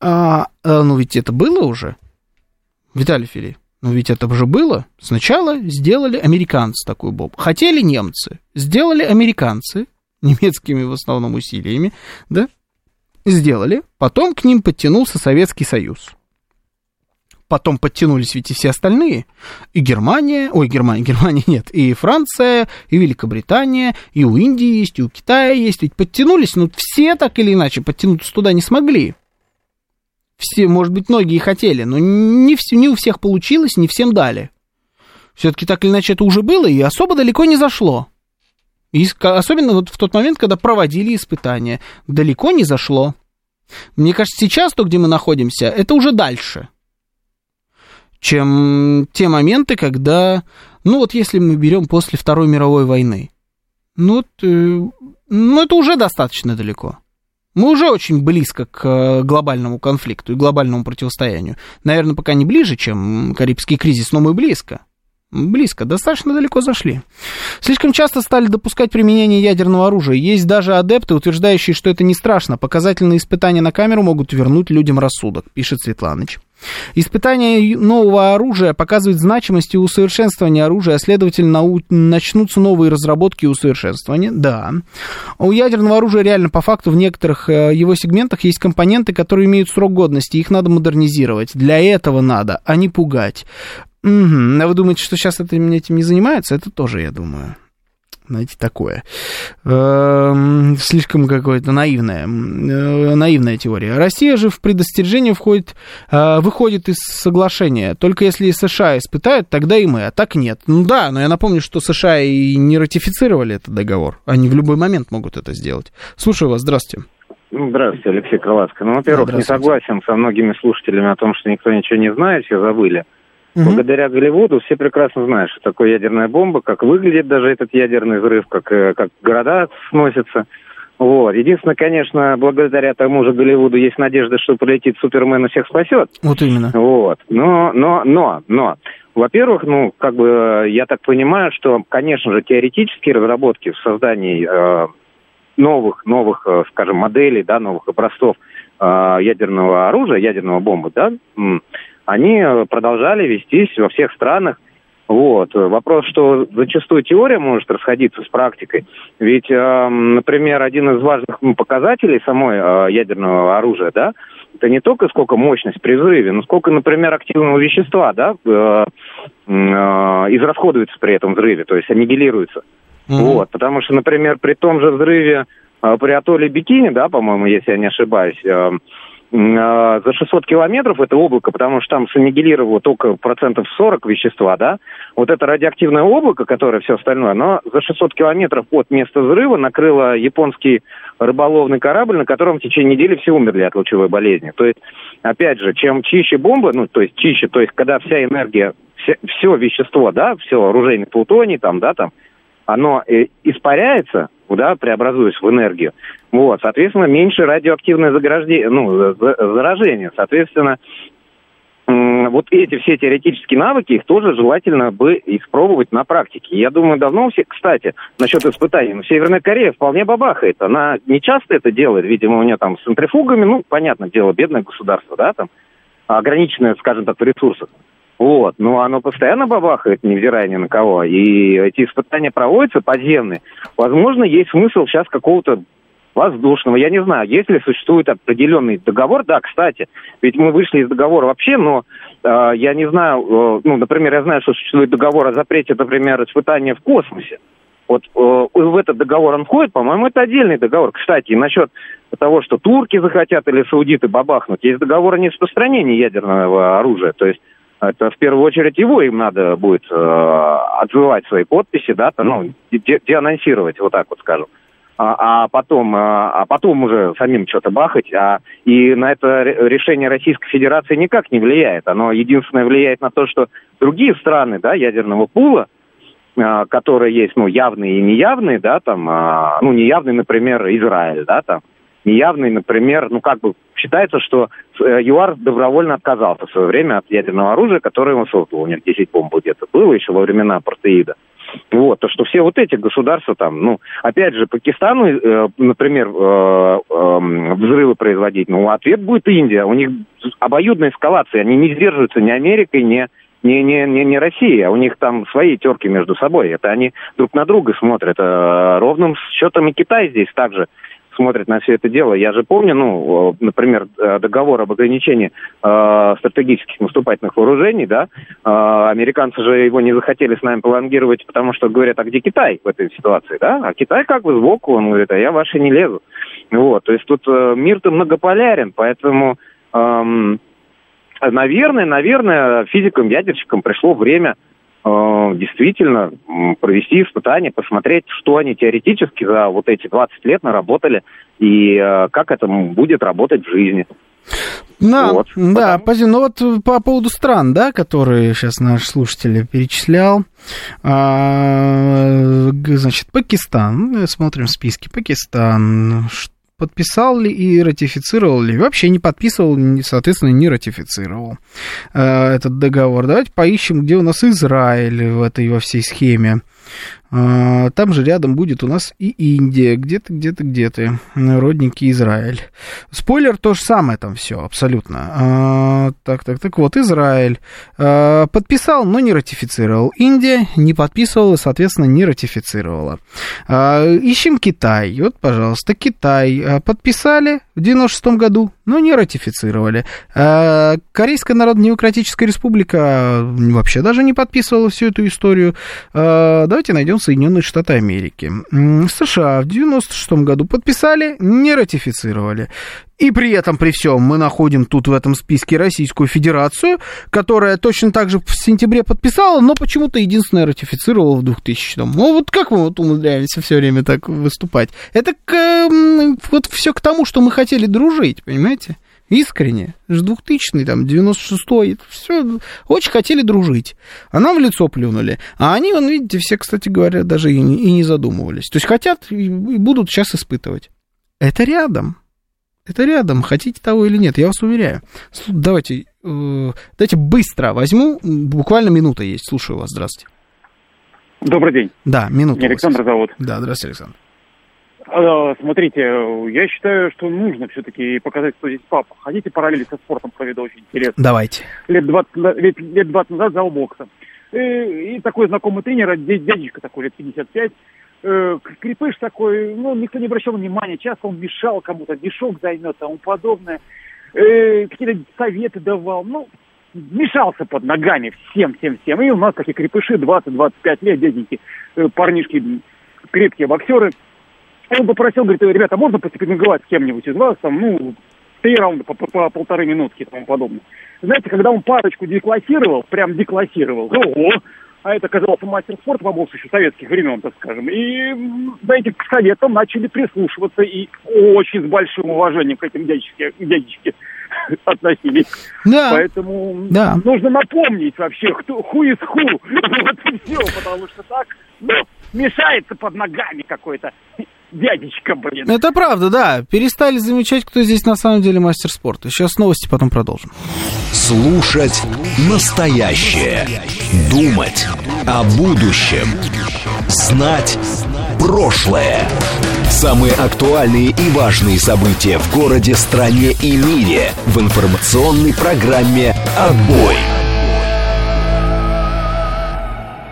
А, а, ну ведь это было уже, Виталий Филипп. Ну ведь это уже было. Сначала сделали американцы такую бомбу. Хотели немцы, сделали американцы, немецкими в основном усилиями, да, сделали. Потом к ним подтянулся Советский Союз. Потом подтянулись ведь и все остальные. И Германия, ой, Германия, Германия нет, и Франция, и Великобритания, и у Индии есть, и у Китая есть. Ведь подтянулись, но все так или иначе подтянуться туда не смогли все, может быть, многие хотели, но не, все, не у всех получилось, не всем дали. Все-таки так или иначе это уже было и особо далеко не зашло. И особенно вот в тот момент, когда проводили испытания, далеко не зашло. Мне кажется, сейчас то, где мы находимся, это уже дальше, чем те моменты, когда, ну вот если мы берем после Второй мировой войны, ну, э, ну это уже достаточно далеко. Мы уже очень близко к э, глобальному конфликту и глобальному противостоянию. Наверное, пока не ближе, чем Карибский кризис, но мы близко. Близко, достаточно далеко зашли. Слишком часто стали допускать применение ядерного оружия. Есть даже адепты, утверждающие, что это не страшно. Показательные испытания на камеру могут вернуть людям рассудок, пишет Светланыч. Испытание нового оружия показывает значимость и усовершенствование оружия, а следовательно, начнутся новые разработки и усовершенствования. Да. У ядерного оружия реально по факту в некоторых э, его сегментах есть компоненты, которые имеют срок годности, их надо модернизировать. Для этого надо, а не пугать. Угу. А вы думаете, что сейчас этим, этим не занимаются? Это тоже, я думаю знаете, такое. Эм, слишком какое-то наивное, э, наивная теория. Россия же в предостережение входит, э, выходит из соглашения. Только если США испытают, тогда и мы, а так нет. Ну да, но я напомню, что США и не ратифицировали этот договор. Они в любой момент могут это сделать. Слушаю вас, здравствуйте. Ну, здравствуйте, Алексей Крылатко. Ну, во-первых, не согласен со многими слушателями о том, что никто ничего не знает, все забыли. Угу. Благодаря Голливуду все прекрасно знают, что такое ядерная бомба, как выглядит даже этот ядерный взрыв, как, э, как города сносятся. Вот. Единственное, конечно, благодаря тому же Голливуду есть надежда, что полетит Супермен и всех спасет. Вот именно. Вот. Но, но, но, но. Во-первых, ну, как бы, я так понимаю, что, конечно же, теоретические разработки в создании э, новых, новых, э, скажем, моделей, да, новых образцов э, ядерного оружия, ядерного бомбы, да, они продолжали вестись во всех странах. Вот. Вопрос, что зачастую теория может расходиться с практикой. Ведь, э, например, один из важных показателей самой э, ядерного оружия, да, это не только сколько мощность при взрыве, но сколько, например, активного вещества, да, э, э, израсходуется при этом взрыве, то есть аннигилируется. Mm-hmm. Вот, потому что, например, при том же взрыве э, при атолле Бикини, да, по-моему, если я не ошибаюсь, э, за 600 километров это облако, потому что там саннигилировало только процентов 40 вещества, да, вот это радиоактивное облако, которое все остальное, оно за 600 километров от места взрыва накрыло японский рыболовный корабль, на котором в течение недели все умерли от лучевой болезни. То есть, опять же, чем чище бомба, ну, то есть чище, то есть когда вся энергия, все, все вещество, да, все оружейный плутоний, там, да, там, оно э, испаряется, да, преобразуясь в энергию, вот, соответственно, меньше радиоактивное заграждение, ну, заражение. Соответственно, вот эти все теоретические навыки, их тоже желательно бы испробовать на практике. Я думаю, давно все, кстати, насчет испытаний, ну, Северная Корея вполне бабахает. Она не часто это делает, видимо, у нее там с центрифугами, ну, понятно дело, бедное государство, да, там, ограниченное, скажем так, в ресурсах. Вот, но оно постоянно бабахает, невзирая ни на кого. И эти испытания проводятся подземные. Возможно, есть смысл сейчас какого-то воздушного, я не знаю, если существует определенный договор, да, кстати, ведь мы вышли из договора вообще, но э, я не знаю, э, ну, например, я знаю, что существует договор о запрете, например, испытания в космосе. Вот э, в этот договор он входит, по-моему, это отдельный договор. Кстати, насчет того, что турки захотят или саудиты бабахнуть, есть договор о нераспространении ядерного оружия. То есть это в первую очередь его им надо будет э, отзывать свои подписи, да, то, ну, де- деанонсировать, вот так вот скажем. А, а потом, а, а потом уже самим что-то бахать, а, и на это решение Российской Федерации никак не влияет. Оно единственное влияет на то, что другие страны, да, ядерного пула, а, которые есть, ну, явные и неявные, да, там, а, ну, неявный, например, Израиль, да, там, неявный, например, ну, как бы считается, что э, ЮАР добровольно отказался в свое время от ядерного оружия, которое он создал. У них 10 бомб где-то было еще во времена Протеида. Вот, то, что все вот эти государства там, ну, опять же, Пакистану, э, например, э, э, взрывы производить, ну, ответ будет Индия. У них обоюдная эскалация, они не сдерживаются ни Америкой, ни не, не, не, не Россия, а у них там свои терки между собой. Это они друг на друга смотрят. Э, ровным счетом и Китай здесь также смотрит на все это дело. Я же помню, ну, например, э, договор об ограничении э, стратегических наступательных вооружений, да, э, американцы же его не захотели с нами пролонгировать, потому что говорят, а где Китай в этой ситуации, да? А Китай как бы сбоку, он говорит, а я ваши не лезу. Вот, то есть тут э, мир-то многополярен, поэтому, эм, наверное, наверное, физикам-ядерщикам пришло время Э, действительно провести испытания, посмотреть, что они теоретически за вот эти 20 лет наработали и э, как это будет работать в жизни. Да, вот. да, Потому... ну вот по поводу стран, да, которые сейчас наш слушатель перечислял, а, значит, Пакистан, смотрим списки, Пакистан, подписал ли и ратифицировал ли, вообще не подписывал, соответственно, не ратифицировал э, этот договор. Давайте поищем, где у нас Израиль в этой во всей схеме. А, там же рядом будет у нас и Индия, где-то, где-то, где-то, родненький Израиль. Спойлер, то же самое там все, абсолютно. А, так, так, так, вот, Израиль а, подписал, но не ратифицировал. Индия не подписывала, соответственно, не ратифицировала. Ищем Китай. Вот, пожалуйста, Китай подписали в 96 году, но не ратифицировали. Корейская Народно-Демократическая Республика вообще даже не подписывала всю эту историю. Давайте найдем Соединенные Штаты Америки. США в 96 году подписали, не ратифицировали. И при этом, при всем, мы находим тут в этом списке Российскую Федерацию, которая точно так же в сентябре подписала, но почему-то единственная ратифицировала в 2000-м. Ну, вот как мы вот умудряемся все время так выступать? Это к, вот все к тому, что мы хотели дружить, понимаете? Искренне. С 2000 там, 96-й, все, очень хотели дружить. А нам в лицо плюнули. А они, вон, видите, все, кстати говоря, даже и не, и не задумывались. То есть хотят и будут сейчас испытывать. Это рядом. Это рядом, хотите того или нет, я вас уверяю. Давайте, э, давайте быстро возьму, буквально минута есть. Слушаю вас, здравствуйте. Добрый день. Да, минуту. Александр зовут. Да, здравствуйте, Александр. А, смотрите, я считаю, что нужно все-таки показать, что здесь папа. Хотите параллели со спортом проведу очень интересно. Давайте. Лет 20, лет, лет 20 назад зал бокса. И, и такой знакомый тренер, дядечка такой, лет 55, э, крепыш такой, ну, никто не обращал внимания, часто он мешал кому-то, мешок займет, тому подобное, э, какие-то советы давал, ну, мешался под ногами всем, всем, всем. И у нас такие крепыши, 20-25 лет, дяденьки, э, парнишки, крепкие боксеры – он попросил, говорит, ребята, можно посипинговать с кем-нибудь из вас, там, ну, три раунда по, по, по полторы минутки тому подобное. Знаете, когда он парочку деклассировал, прям деклассировал, ого, а это оказался мастер спорта по боксу еще советских времен, так скажем. И, знаете, к советам начали прислушиваться и очень с большим уважением к этим дядечке, дядечке относились. Да. Поэтому да. нужно напомнить вообще, кто ху из ху. Вот и все, потому что так, ну, мешается под ногами какой-то дядечка, блин. Это правда, да. Перестали замечать, кто здесь на самом деле мастер спорта. Сейчас новости, потом продолжим. Слушать настоящее. Думать о будущем. Знать прошлое. Самые актуальные и важные события в городе, стране и мире в информационной программе «Отбой».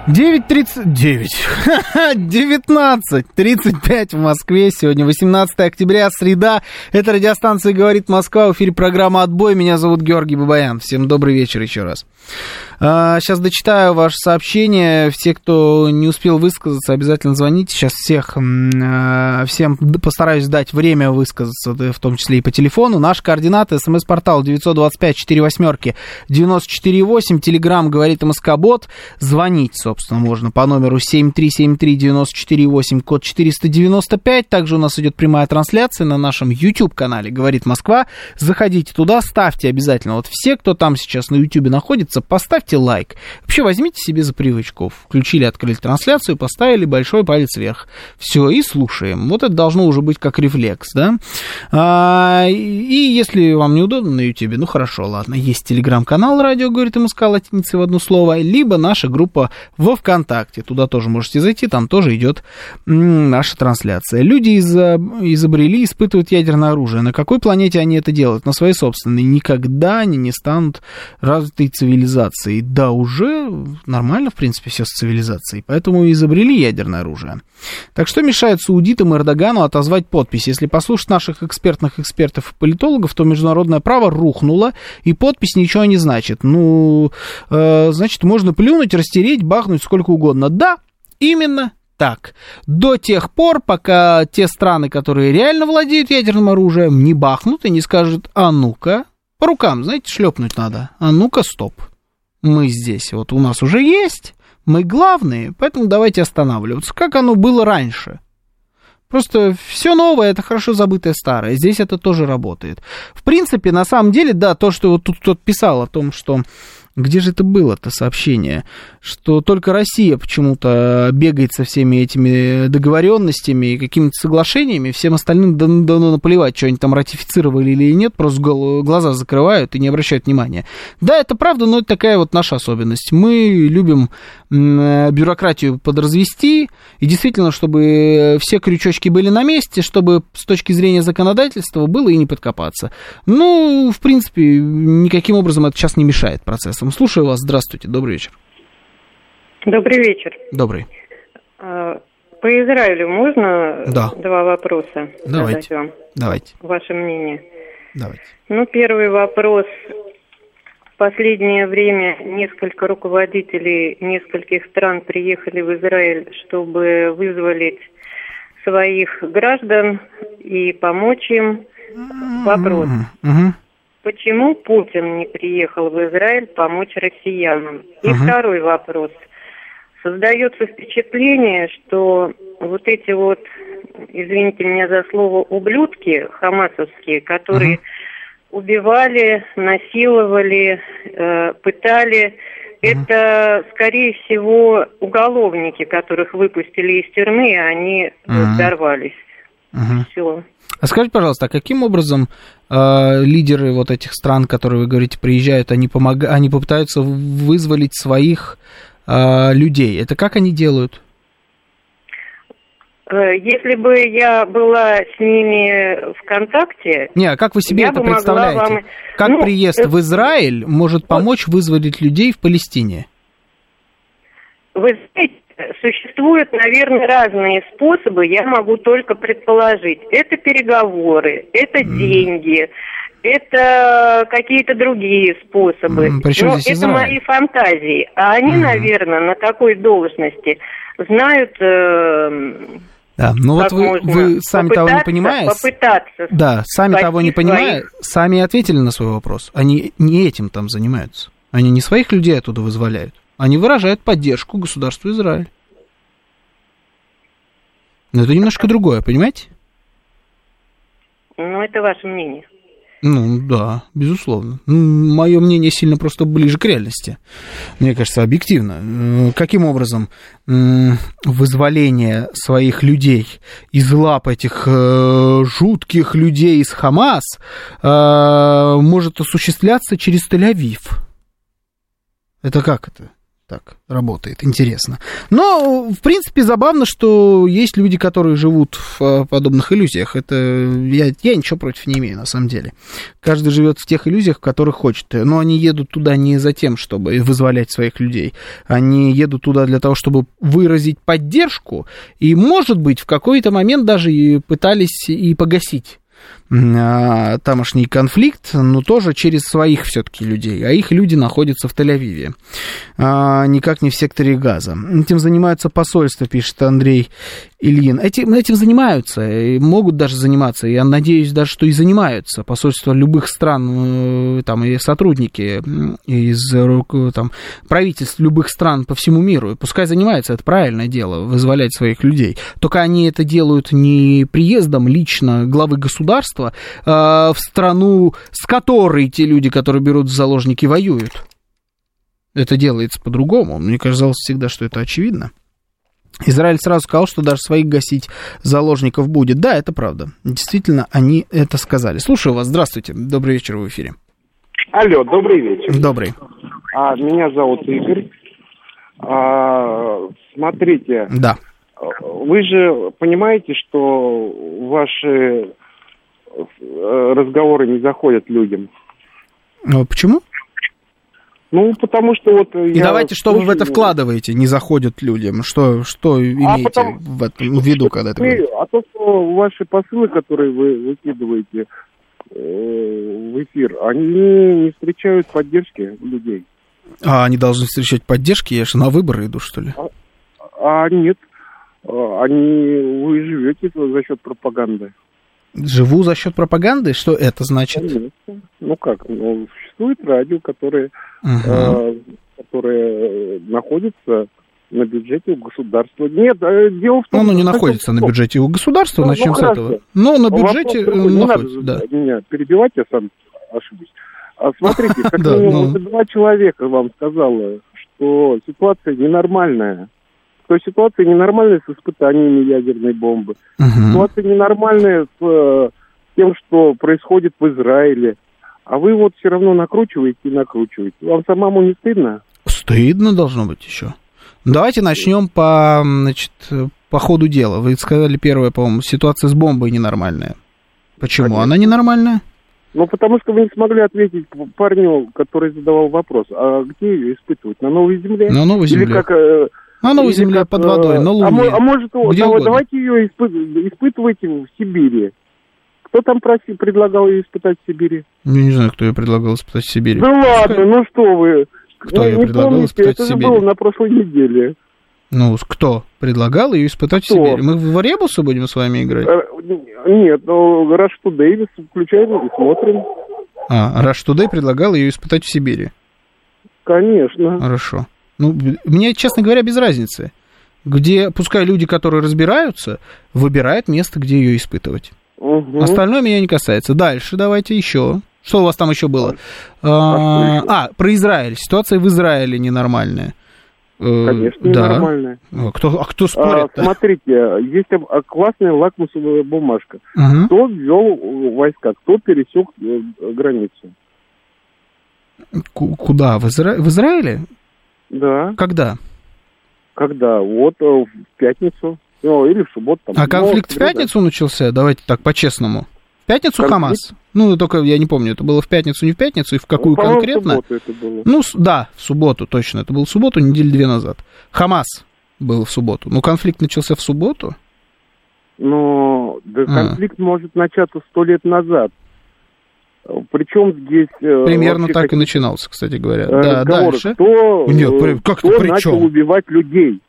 9.39. 19. 35 в Москве. Сегодня 18 октября, среда. Это радиостанция «Говорит Москва». В эфире программа «Отбой». Меня зовут Георгий Бабаян. Всем добрый вечер еще раз. Сейчас а, дочитаю ваше сообщение. Все, кто не успел высказаться, обязательно звоните. Сейчас всех, а, всем постараюсь дать время высказаться, в том числе и по телефону. Наш координаты. СМС-портал 925 4 восьмерки 948. Телеграмм «Говорит МСК-бот». Звонить, собственно, можно по номеру 7373948, код 495. Также у нас идет прямая трансляция на нашем YouTube-канале «Говорит Москва». Заходите туда, ставьте обязательно. Вот все, кто там сейчас на YouTube находится, поставьте лайк. Вообще возьмите себе за привычку. Включили, открыли трансляцию, поставили большой палец вверх. Все, и слушаем. Вот это должно уже быть как рефлекс, да? А, и если вам неудобно на YouTube, ну хорошо, ладно. Есть телеграм-канал «Радио говорит МСК» латиницей в одно слово, либо наша группа во ВКонтакте. Туда тоже можете зайти, там тоже идет наша трансляция. Люди из изобрели, испытывают ядерное оружие. На какой планете они это делают? На своей собственной. Никогда они не станут развитой цивилизацией. Да, уже нормально, в принципе, все с цивилизацией. Поэтому и изобрели ядерное оружие. Так что мешает саудитам и Эрдогану отозвать подпись? Если послушать наших экспертных экспертов и политологов, то международное право рухнуло, и подпись ничего не значит. Ну, э, значит, можно плюнуть, растереть, бахнуть сколько угодно. Да, именно так. До тех пор, пока те страны, которые реально владеют ядерным оружием, не бахнут и не скажут, а ну-ка, по рукам, знаете, шлепнуть надо. А ну-ка, стоп. Мы здесь, вот у нас уже есть, мы главные, поэтому давайте останавливаться. Как оно было раньше? Просто все новое это хорошо забытое старое. Здесь это тоже работает. В принципе, на самом деле, да, то, что вот тут кто-то писал о том, что где же это было-то сообщение? Что только Россия почему-то бегает со всеми этими договоренностями и какими-то соглашениями, всем остальным давно наплевать, что они там ратифицировали или нет, просто глаза закрывают и не обращают внимания. Да, это правда, но это такая вот наша особенность. Мы любим бюрократию подразвести, и действительно, чтобы все крючочки были на месте, чтобы с точки зрения законодательства было и не подкопаться. Ну, в принципе, никаким образом это сейчас не мешает процессу. Космосом. Слушаю вас. Здравствуйте. Добрый вечер. Добрый вечер. Добрый. А, по Израилю можно да. два вопроса Давайте. задать вам? Давайте. Ваше мнение. Давайте. Ну, первый вопрос. В последнее время несколько руководителей нескольких стран приехали в Израиль, чтобы вызволить своих граждан и помочь им. Вопрос. Угу почему Путин не приехал в Израиль помочь россиянам? И угу. второй вопрос. Создается впечатление, что вот эти вот, извините меня за слово, ублюдки хамасовские, которые угу. убивали, насиловали, э, пытали, это, скорее всего, уголовники, которых выпустили из тюрьмы, и они угу. взорвались. Угу. Все. А скажите, пожалуйста, а каким образом э, лидеры вот этих стран, которые вы говорите, приезжают, они, помог... они попытаются вызволить своих э, людей? Это как они делают? Э, если бы я была с ними в контакте... Не, а как вы себе это представляете? Вам... Как ну, приезд э... в Израиль может помочь вызволить людей в Палестине? Вы знаете, Существуют, наверное, разные способы, я могу только предположить. Это переговоры, это mm. деньги, это какие-то другие способы. Mm, Но это Израиль? мои фантазии. А они, mm. наверное, на такой должности знают... Э, да, ну вот вы, вы сами того не понимая, попытаться да, сами того не понимая, своих... сами ответили на свой вопрос. Они не этим там занимаются. Они не своих людей оттуда вызволяют. Они выражают поддержку государству Израиль. Но это немножко другое, понимаете? Ну, это ваше мнение. Ну, да, безусловно. Мое мнение сильно просто ближе к реальности. Мне кажется, объективно. Каким образом вызволение своих людей из лап этих э, жутких людей из Хамас э, может осуществляться через Тель-Авив? Это как это? Так работает. Интересно. Но, в принципе, забавно, что есть люди, которые живут в э, подобных иллюзиях. Это я, я ничего против не имею, на самом деле. Каждый живет в тех иллюзиях, в которых хочет. Но они едут туда не за тем, чтобы вызволять своих людей. Они едут туда для того, чтобы выразить поддержку. И, может быть, в какой-то момент даже и пытались и погасить тамошний конфликт, но тоже через своих все-таки людей, а их люди находятся в Тель-Авиве, а, никак не в секторе газа. Этим занимаются посольства, пишет Андрей Ильин. Этим, этим занимаются, и могут даже заниматься, я надеюсь даже, что и занимаются посольства любых стран, э, там, и сотрудники из там, правительств любых стран по всему миру, пускай занимаются, это правильное дело, вызволять своих людей. Только они это делают не приездом лично главы государства э, в страну, с которой те люди, которые берут в заложники, воюют. Это делается по-другому. Мне казалось всегда, что это очевидно. Израиль сразу сказал, что даже своих гасить заложников будет. Да, это правда. Действительно, они это сказали. Слушаю вас. Здравствуйте. Добрый вечер в эфире. Алло, добрый вечер. Добрый. А, меня зовут Игорь. А, смотрите. Да. Вы же понимаете, что ваши разговоры не заходят людям? А почему? Ну, потому что вот... И давайте, что слушаю... вы в это вкладываете, не заходят людям? Что, что а имеете потом... в, этом, в виду, когда это говорите? А то, что ваши посылы, которые вы выкидываете э, в эфир, они не встречают поддержки людей. А они должны встречать поддержки? Я же на выборы иду, что ли? А, а нет. А, они, вы живете за счет пропаганды. Живу за счет пропаганды? Что это значит? Конечно. Ну как? Ну, существует радио, которое, э, которое находится на бюджете у государства. Нет, э, дело в том, ну, оно не находится на бюджете у государства, ну, начнем ну, с этого. Но на бюджете Вопрос, не находится, надо да. меня перебивать, я сам ошибусь. А смотрите, как минимум ну. два человека вам сказала, что ситуация ненормальная. То есть ситуация ненормальная с испытаниями ядерной бомбы. Угу. Ситуация ненормальная с э, тем, что происходит в Израиле. А вы вот все равно накручиваете и накручиваете. Вам самому не стыдно? Стыдно должно быть еще. Давайте начнем по, значит, по ходу дела. Вы сказали первое, по-моему, ситуация с бомбой ненормальная. Почему Конечно. она ненормальная? Ну, потому что вы не смогли ответить парню, который задавал вопрос. А где ее испытывать? На новой земле? На новой земле. Или как э, на новой земле, как, под водой, на Луне. А, а может, Где давай, давайте ее испы, испытывайте в Сибири. Кто там просил, предлагал ее испытать в Сибири? Я не знаю, кто ее предлагал испытать в Сибири. Да ладно, ну что вы. Кто ну, ее предлагал помните, испытать в Сибири? Это же было на прошлой неделе. Ну, кто предлагал ее испытать кто? в Сибири? Мы в Ребусы будем с вами играть? Э, нет, ну, Rush to Davis включаем и смотрим. А, Rush Today предлагал ее испытать в Сибири? Конечно. Хорошо. Ну, мне, честно говоря, без разницы. Где, пускай люди, которые разбираются, выбирают место, где ее испытывать. Угу. Остальное меня не касается. Дальше давайте еще. Что у вас там еще было? А, а, про Израиль. Ситуация в Израиле ненормальная. Э, Конечно, да. ненормальная. А кто, а кто спорит? А, смотрите, есть классная лакмусовая бумажка. Угу. Кто ввел войска, кто пересек э, границу? Куда? В, Изра... в Израиле? Да. Когда? Когда? Вот э, в пятницу. Ну, или в субботу. Там, а конфликт в пятницу да. начался? Давайте так, по-честному. В пятницу конфликт? ХАМАС? Ну, только я не помню, это было в пятницу, не в пятницу, и в какую ну, конкретно? В это было. Ну, да, в субботу, точно. Это было в субботу, недели две назад. ХАМАС был в субботу. Ну, конфликт начался в субботу? Ну, да, а. конфликт может начаться сто лет назад. Причем здесь... Э, Примерно так и начинался, кстати говоря. Э, да, дальше. Кто, Нет, как кто при начал убивать людей?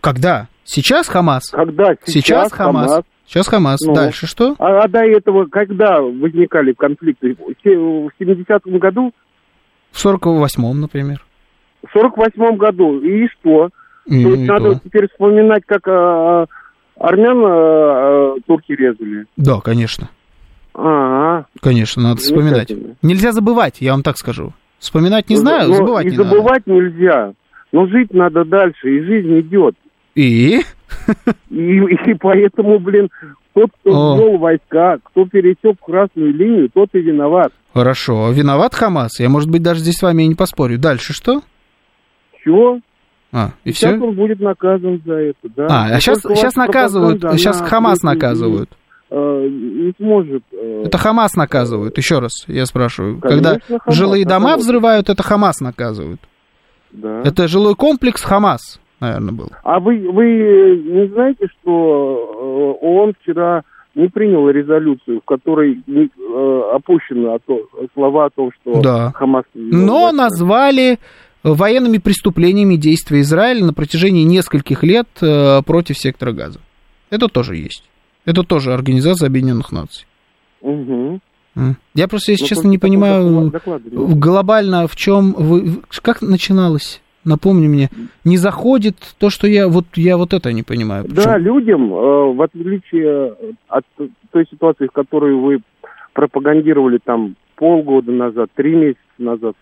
Когда? Сейчас Хамас? Когда? Сейчас, Сейчас Хамас. Хамас. Сейчас Хамас. Ну, Дальше что? А, а до этого когда возникали конфликты? В 70-м году? В 48-м, например. В 48-м году. И что? И, То есть надо то. теперь вспоминать, как а, армян а, турки резали? Да, конечно. А, Конечно, надо вспоминать. Нельзя забывать, я вам так скажу. Вспоминать не ну, знаю, но забывать и не забывать надо. нельзя. Но жить надо дальше, и жизнь идет. И? И, и поэтому, блин, тот, кто ввел войска, кто пересек красную линию, тот и виноват. Хорошо. Виноват Хамас. Я, может быть, даже здесь с вами и не поспорю. Дальше что? Все. А, и сейчас все? он будет наказан за это, да. А, а сейчас, сейчас наказывают, сейчас Хамас наказывают. Э, не сможет... Э, это Хамас наказывают, еще раз я спрашиваю. Конечно, Когда Хамас жилые дома наказывают. взрывают, это Хамас наказывают. да. Это жилой комплекс Хамас, наверное, был. А вы, вы не знаете, что э, ООН вчера не принял резолюцию, в которой э, опущены слова о том, что Да. Хамас... Но назвали военными преступлениями действия Израиля на протяжении нескольких лет э, против сектора газа. Это тоже есть. Это тоже Организация Объединенных Наций. М. Я просто, если Ну, честно, не понимаю глобально в чем вы как начиналось. Напомни мне, не заходит то, что я вот я вот это не понимаю. Да, Причем- людям, э, в отличие от той ситуации, в которой вы пропагандировали там полгода назад, три месяца назад,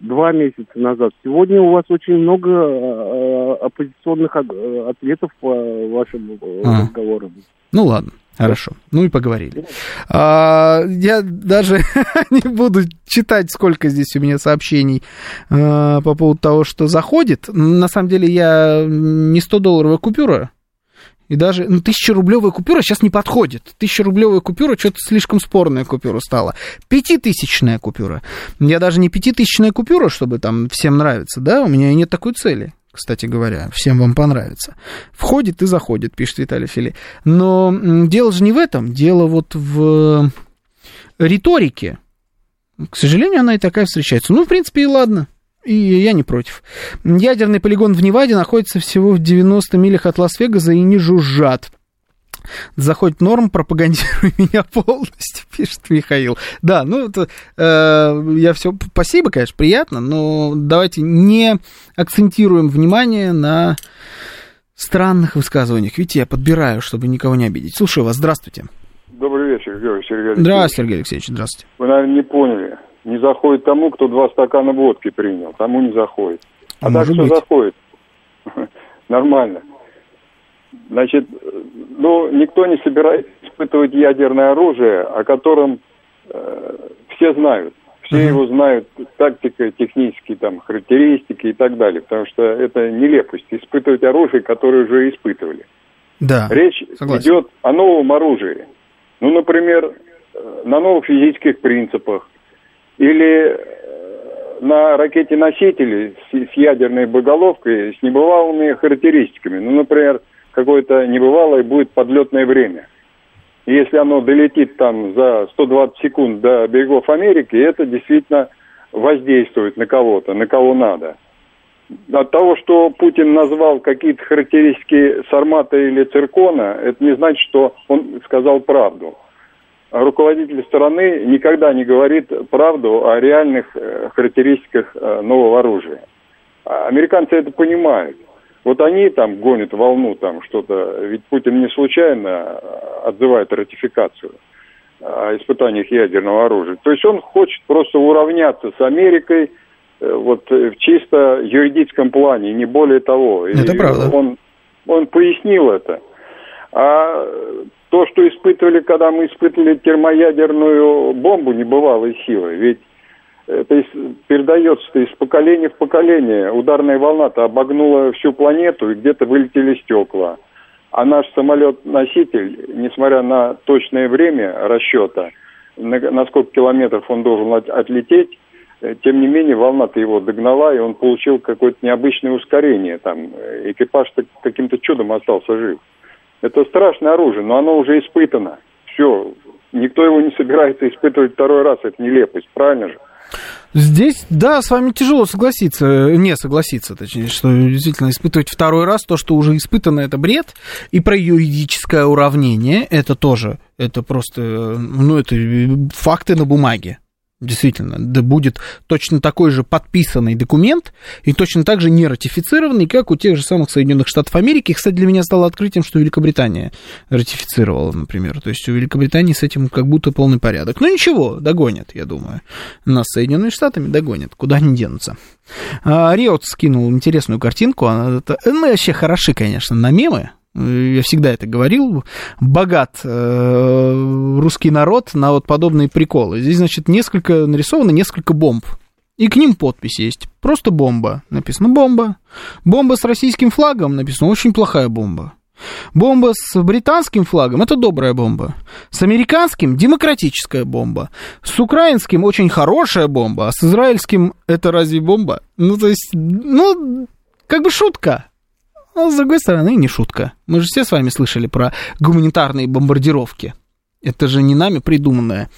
два месяца назад, сегодня у вас очень много э, оппозиционных э, ответов по вашим А. разговорам. Ну ладно, хорошо. Ну и поговорили. А, я даже не буду читать, сколько здесь у меня сообщений а, по поводу того, что заходит. На самом деле я не 100-долларовая купюра, и даже ну, 1000-рублевая купюра сейчас не подходит. 1000-рублевая купюра что-то слишком спорная купюра стала. Пятитысячная купюра. Я даже не пятитысячная купюра, чтобы там всем нравится, да? У меня и нет такой цели кстати говоря, всем вам понравится. Входит и заходит, пишет Виталий Фили. Но дело же не в этом, дело вот в риторике. К сожалению, она и такая встречается. Ну, в принципе, и ладно. И я не против. Ядерный полигон в Неваде находится всего в 90 милях от Лас-Вегаса и не жужжат. Заходит норм, пропагандируй меня полностью, пишет Михаил. Да, ну это э, я все. Спасибо, конечно, приятно, но давайте не акцентируем внимание на странных высказываниях. Видите, я подбираю, чтобы никого не обидеть. Слушаю вас, здравствуйте. Добрый вечер, Георгий Сергей Алексеевич. Здравствуйте, Сергей Алексеевич, здравствуйте. Вы, наверное, не поняли. Не заходит тому, кто два стакана водки принял. Тому не заходит. А, А так все быть. заходит. Нормально. Значит, э, ну, никто не собирается испытывать ядерное оружие, о котором э, все знают. Все его знают, тактика, технические там характеристики и так далее. Потому что это нелепость. Испытывать оружие, которое уже испытывали. Да, Речь согласен. идет о новом оружии. Ну, например, э, на новых физических принципах. Или э, на ракете-носителе с, с ядерной боеголовкой с небывалыми характеристиками. Ну, например, какое-то небывалое будет подлетное время. И если оно долетит там за 120 секунд до берегов Америки, это действительно воздействует на кого-то, на кого надо. От того, что Путин назвал какие-то характеристики Сармата или Циркона, это не значит, что он сказал правду. А Руководитель страны никогда не говорит правду о реальных э, характеристиках э, нового оружия. А Американцы это понимают. Вот они там гонят волну, там что-то. Ведь Путин не случайно э, отзывает ратификацию о испытаниях ядерного оружия. То есть он хочет просто уравняться с Америкой э, вот э, в чисто юридическом плане, не более того. И Это правда. Он, он пояснил это. А то, что испытывали, когда мы испытывали термоядерную бомбу небывалой силы, ведь это передается-то из поколения в поколение. Ударная волна-то обогнула всю планету, и где-то вылетели стекла. А наш самолет-носитель, несмотря на точное время расчета, на, сколько километров он должен от- отлететь, э, тем не менее волна-то его догнала, и он получил какое-то необычное ускорение. Там э, экипаж-то каким-то чудом остался жив. Это страшное оружие, но оно уже испытано. Все, никто его не собирается испытывать второй раз, это нелепость, правильно же? Здесь, да, с вами тяжело согласиться, э, не согласиться, точнее, что действительно испытывать второй раз то, что уже испытано, это бред. И про юридическое уравнение, это тоже, это просто, э, ну, это э, факты на бумаге. Действительно, да будет точно такой же подписанный документ и точно так же не ратифицированный, как у тех же самых Соединенных Штатов Америки. Кстати, для меня стало открытием, что Великобритания ратифицировала, например. То есть у Великобритании с этим как будто полный порядок. Но ничего, догонят, я думаю. Нас Соединенными Штатами догонят, куда они денутся. А, Риот скинул интересную картинку. Она, это, мы вообще хороши, конечно, на мемы. Я всегда это говорил. Богат э, русский народ на вот подобные приколы. Здесь, значит, несколько нарисовано несколько бомб. И к ним подпись есть. Просто бомба. Написано бомба. Бомба с российским флагом. Написано очень плохая бомба. Бомба с британским флагом – это добрая бомба. С американским – демократическая бомба. С украинским – очень хорошая бомба. А с израильским – это разве бомба? Ну, то есть, ну, как бы шутка. А с другой стороны, не шутка. Мы же все с вами слышали про гуманитарные бомбардировки. Это же не нами придуманное,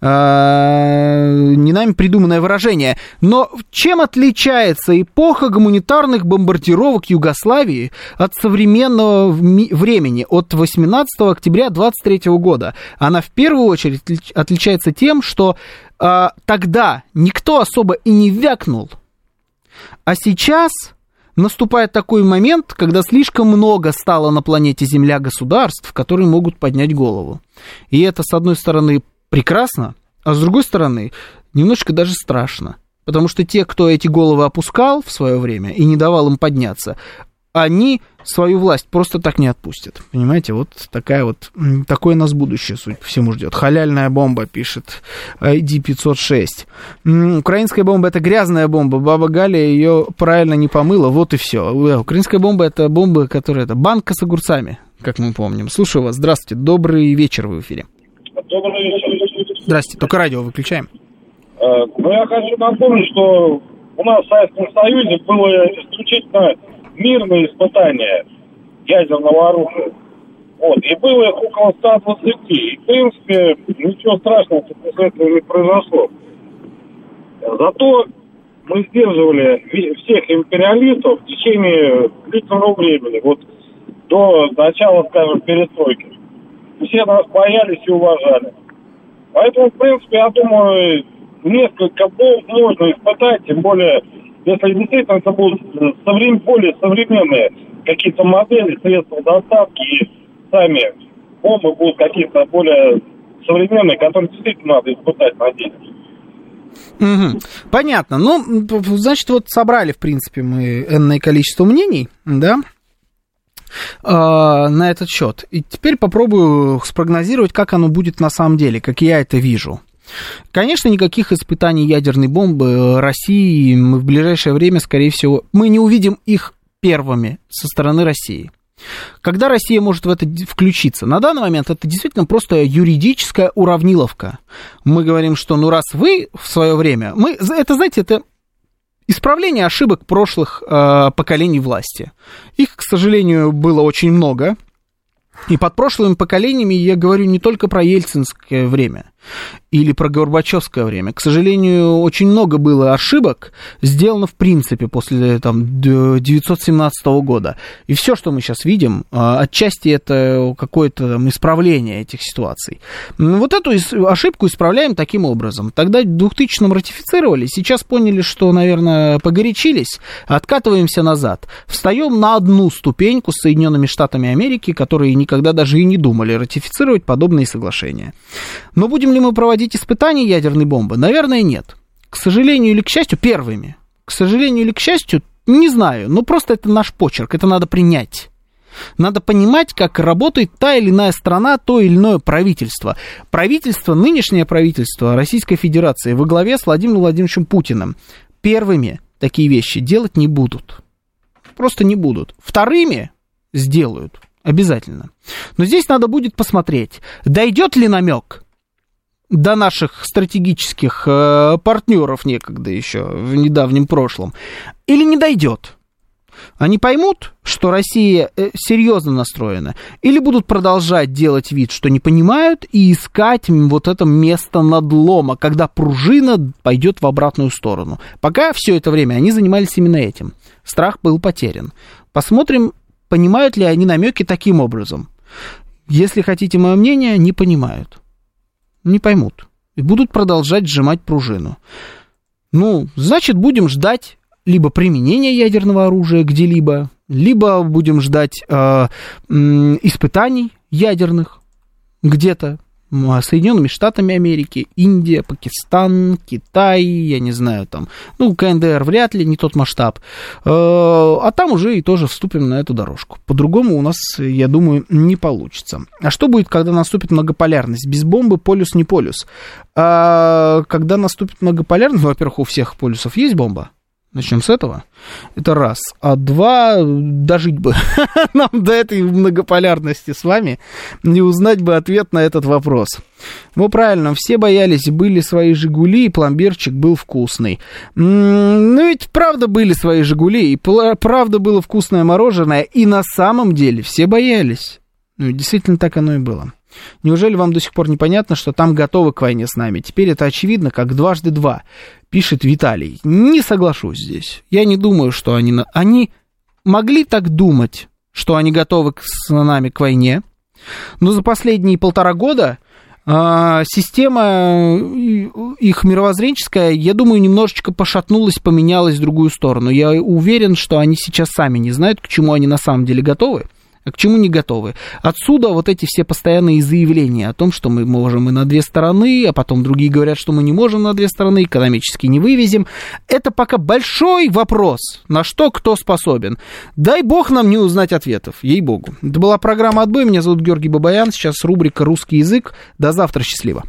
а, не нами придуманное выражение. Но чем отличается эпоха гуманитарных бомбардировок Югославии от современного времени, от 18 октября 23 года? Она в первую очередь отличается тем, что а, тогда никто особо и не вякнул, а сейчас наступает такой момент, когда слишком много стало на планете Земля государств, которые могут поднять голову. И это, с одной стороны, прекрасно, а с другой стороны, немножко даже страшно. Потому что те, кто эти головы опускал в свое время и не давал им подняться, они свою власть просто так не отпустят. Понимаете, вот такая вот, такое нас будущее, судя по всему, ждет. Халяльная бомба, пишет ID506. Украинская бомба это грязная бомба. Баба Галя ее правильно не помыла, вот и все. Украинская бомба это бомба, которая это банка с огурцами, как мы помним. Слушаю вас. Здравствуйте. Добрый вечер в эфире. Добрый вечер. Здравствуйте. Только радио выключаем. Э, ну, я хочу напомнить, что у нас в Советском Союзе было исключительно мирные испытания ядерного оружия. Вот. И было их около 120. И, в принципе, ничего страшного после этого не произошло. Зато мы сдерживали всех империалистов в течение длительного времени, вот до начала, скажем, перестройки. Все нас боялись и уважали. Поэтому, в принципе, я думаю, несколько бомб можно испытать, тем более если действительно это будут соврем... более современные какие-то модели, средства доставки и сами бомбы будут какие-то более современные, которые действительно надо испытать на деле. Угу. Понятно. Ну, значит, вот собрали, в принципе, мы энное количество мнений, да, а, на этот счет. И теперь попробую спрогнозировать, как оно будет на самом деле, как я это вижу. Конечно, никаких испытаний ядерной бомбы России мы в ближайшее время, скорее всего, мы не увидим их первыми со стороны России. Когда Россия может в это включиться? На данный момент это действительно просто юридическая уравниловка. Мы говорим, что ну раз вы в свое время, мы, это, знаете, это исправление ошибок прошлых э, поколений власти. Их, к сожалению, было очень много. И под прошлыми поколениями я говорю не только про ельцинское время или про Горбачевское время. К сожалению, очень много было ошибок сделано в принципе после там, 1917 года. И все, что мы сейчас видим, а, отчасти это какое-то там, исправление этих ситуаций. Вот эту ошибку исправляем таким образом. Тогда в 2000-м ратифицировали, сейчас поняли, что, наверное, погорячились, откатываемся назад. Встаем на одну ступеньку с Соединенными Штатами Америки, которые никогда даже и не думали ратифицировать подобные соглашения. Но будем ли мы проводить испытания ядерной бомбы? Наверное, нет. К сожалению или к счастью, первыми. К сожалению или к счастью, не знаю. Но просто это наш почерк, это надо принять. Надо понимать, как работает та или иная страна, то или иное правительство. Правительство, нынешнее правительство Российской Федерации во главе с Владимиром Владимировичем Путиным первыми такие вещи делать не будут. Просто не будут. Вторыми сделают обязательно. Но здесь надо будет посмотреть, дойдет ли намек до наших стратегических э, партнеров некогда еще в недавнем прошлом, или не дойдет? Они поймут, что Россия э, серьезно настроена, или будут продолжать делать вид, что не понимают, и искать вот это место надлома, когда пружина пойдет в обратную сторону. Пока все это время они занимались именно этим. Страх был потерян. Посмотрим, понимают ли они намеки таким образом. Если хотите мое мнение, не понимают не поймут. И будут продолжать сжимать пружину. Ну, значит, будем ждать либо применения ядерного оружия где-либо, либо будем ждать э, испытаний ядерных где-то. Соединенными Штатами Америки, Индия, Пакистан, Китай, я не знаю, там, ну, КНДР вряд ли, не тот масштаб. Э, а там уже и тоже вступим на эту дорожку. По-другому у нас, я думаю, не получится. А что будет, когда наступит многополярность? Без бомбы полюс не полюс. А когда наступит многополярность, ну, во-первых, у всех полюсов есть бомба, Начнем с этого. Это раз. А два, дожить бы нам до этой многополярности с вами, не узнать бы ответ на этот вопрос. Ну, правильно, все боялись, были свои «Жигули», и пломбирчик был вкусный. Ну, ведь правда были свои «Жигули», и правда было вкусное мороженое, и на самом деле все боялись. Ну, действительно так оно и было. Неужели вам до сих пор непонятно, что там готовы к войне с нами? Теперь это очевидно, как дважды два, пишет Виталий. Не соглашусь здесь. Я не думаю, что они... Они могли так думать, что они готовы с нами к войне, но за последние полтора года э, система их мировоззренческая, я думаю, немножечко пошатнулась, поменялась в другую сторону. Я уверен, что они сейчас сами не знают, к чему они на самом деле готовы к чему не готовы. Отсюда вот эти все постоянные заявления о том, что мы можем и на две стороны, а потом другие говорят, что мы не можем на две стороны, экономически не вывезем. Это пока большой вопрос, на что кто способен. Дай бог нам не узнать ответов, ей-богу. Это была программа «Отбой», меня зовут Георгий Бабаян, сейчас рубрика «Русский язык». До завтра, счастливо.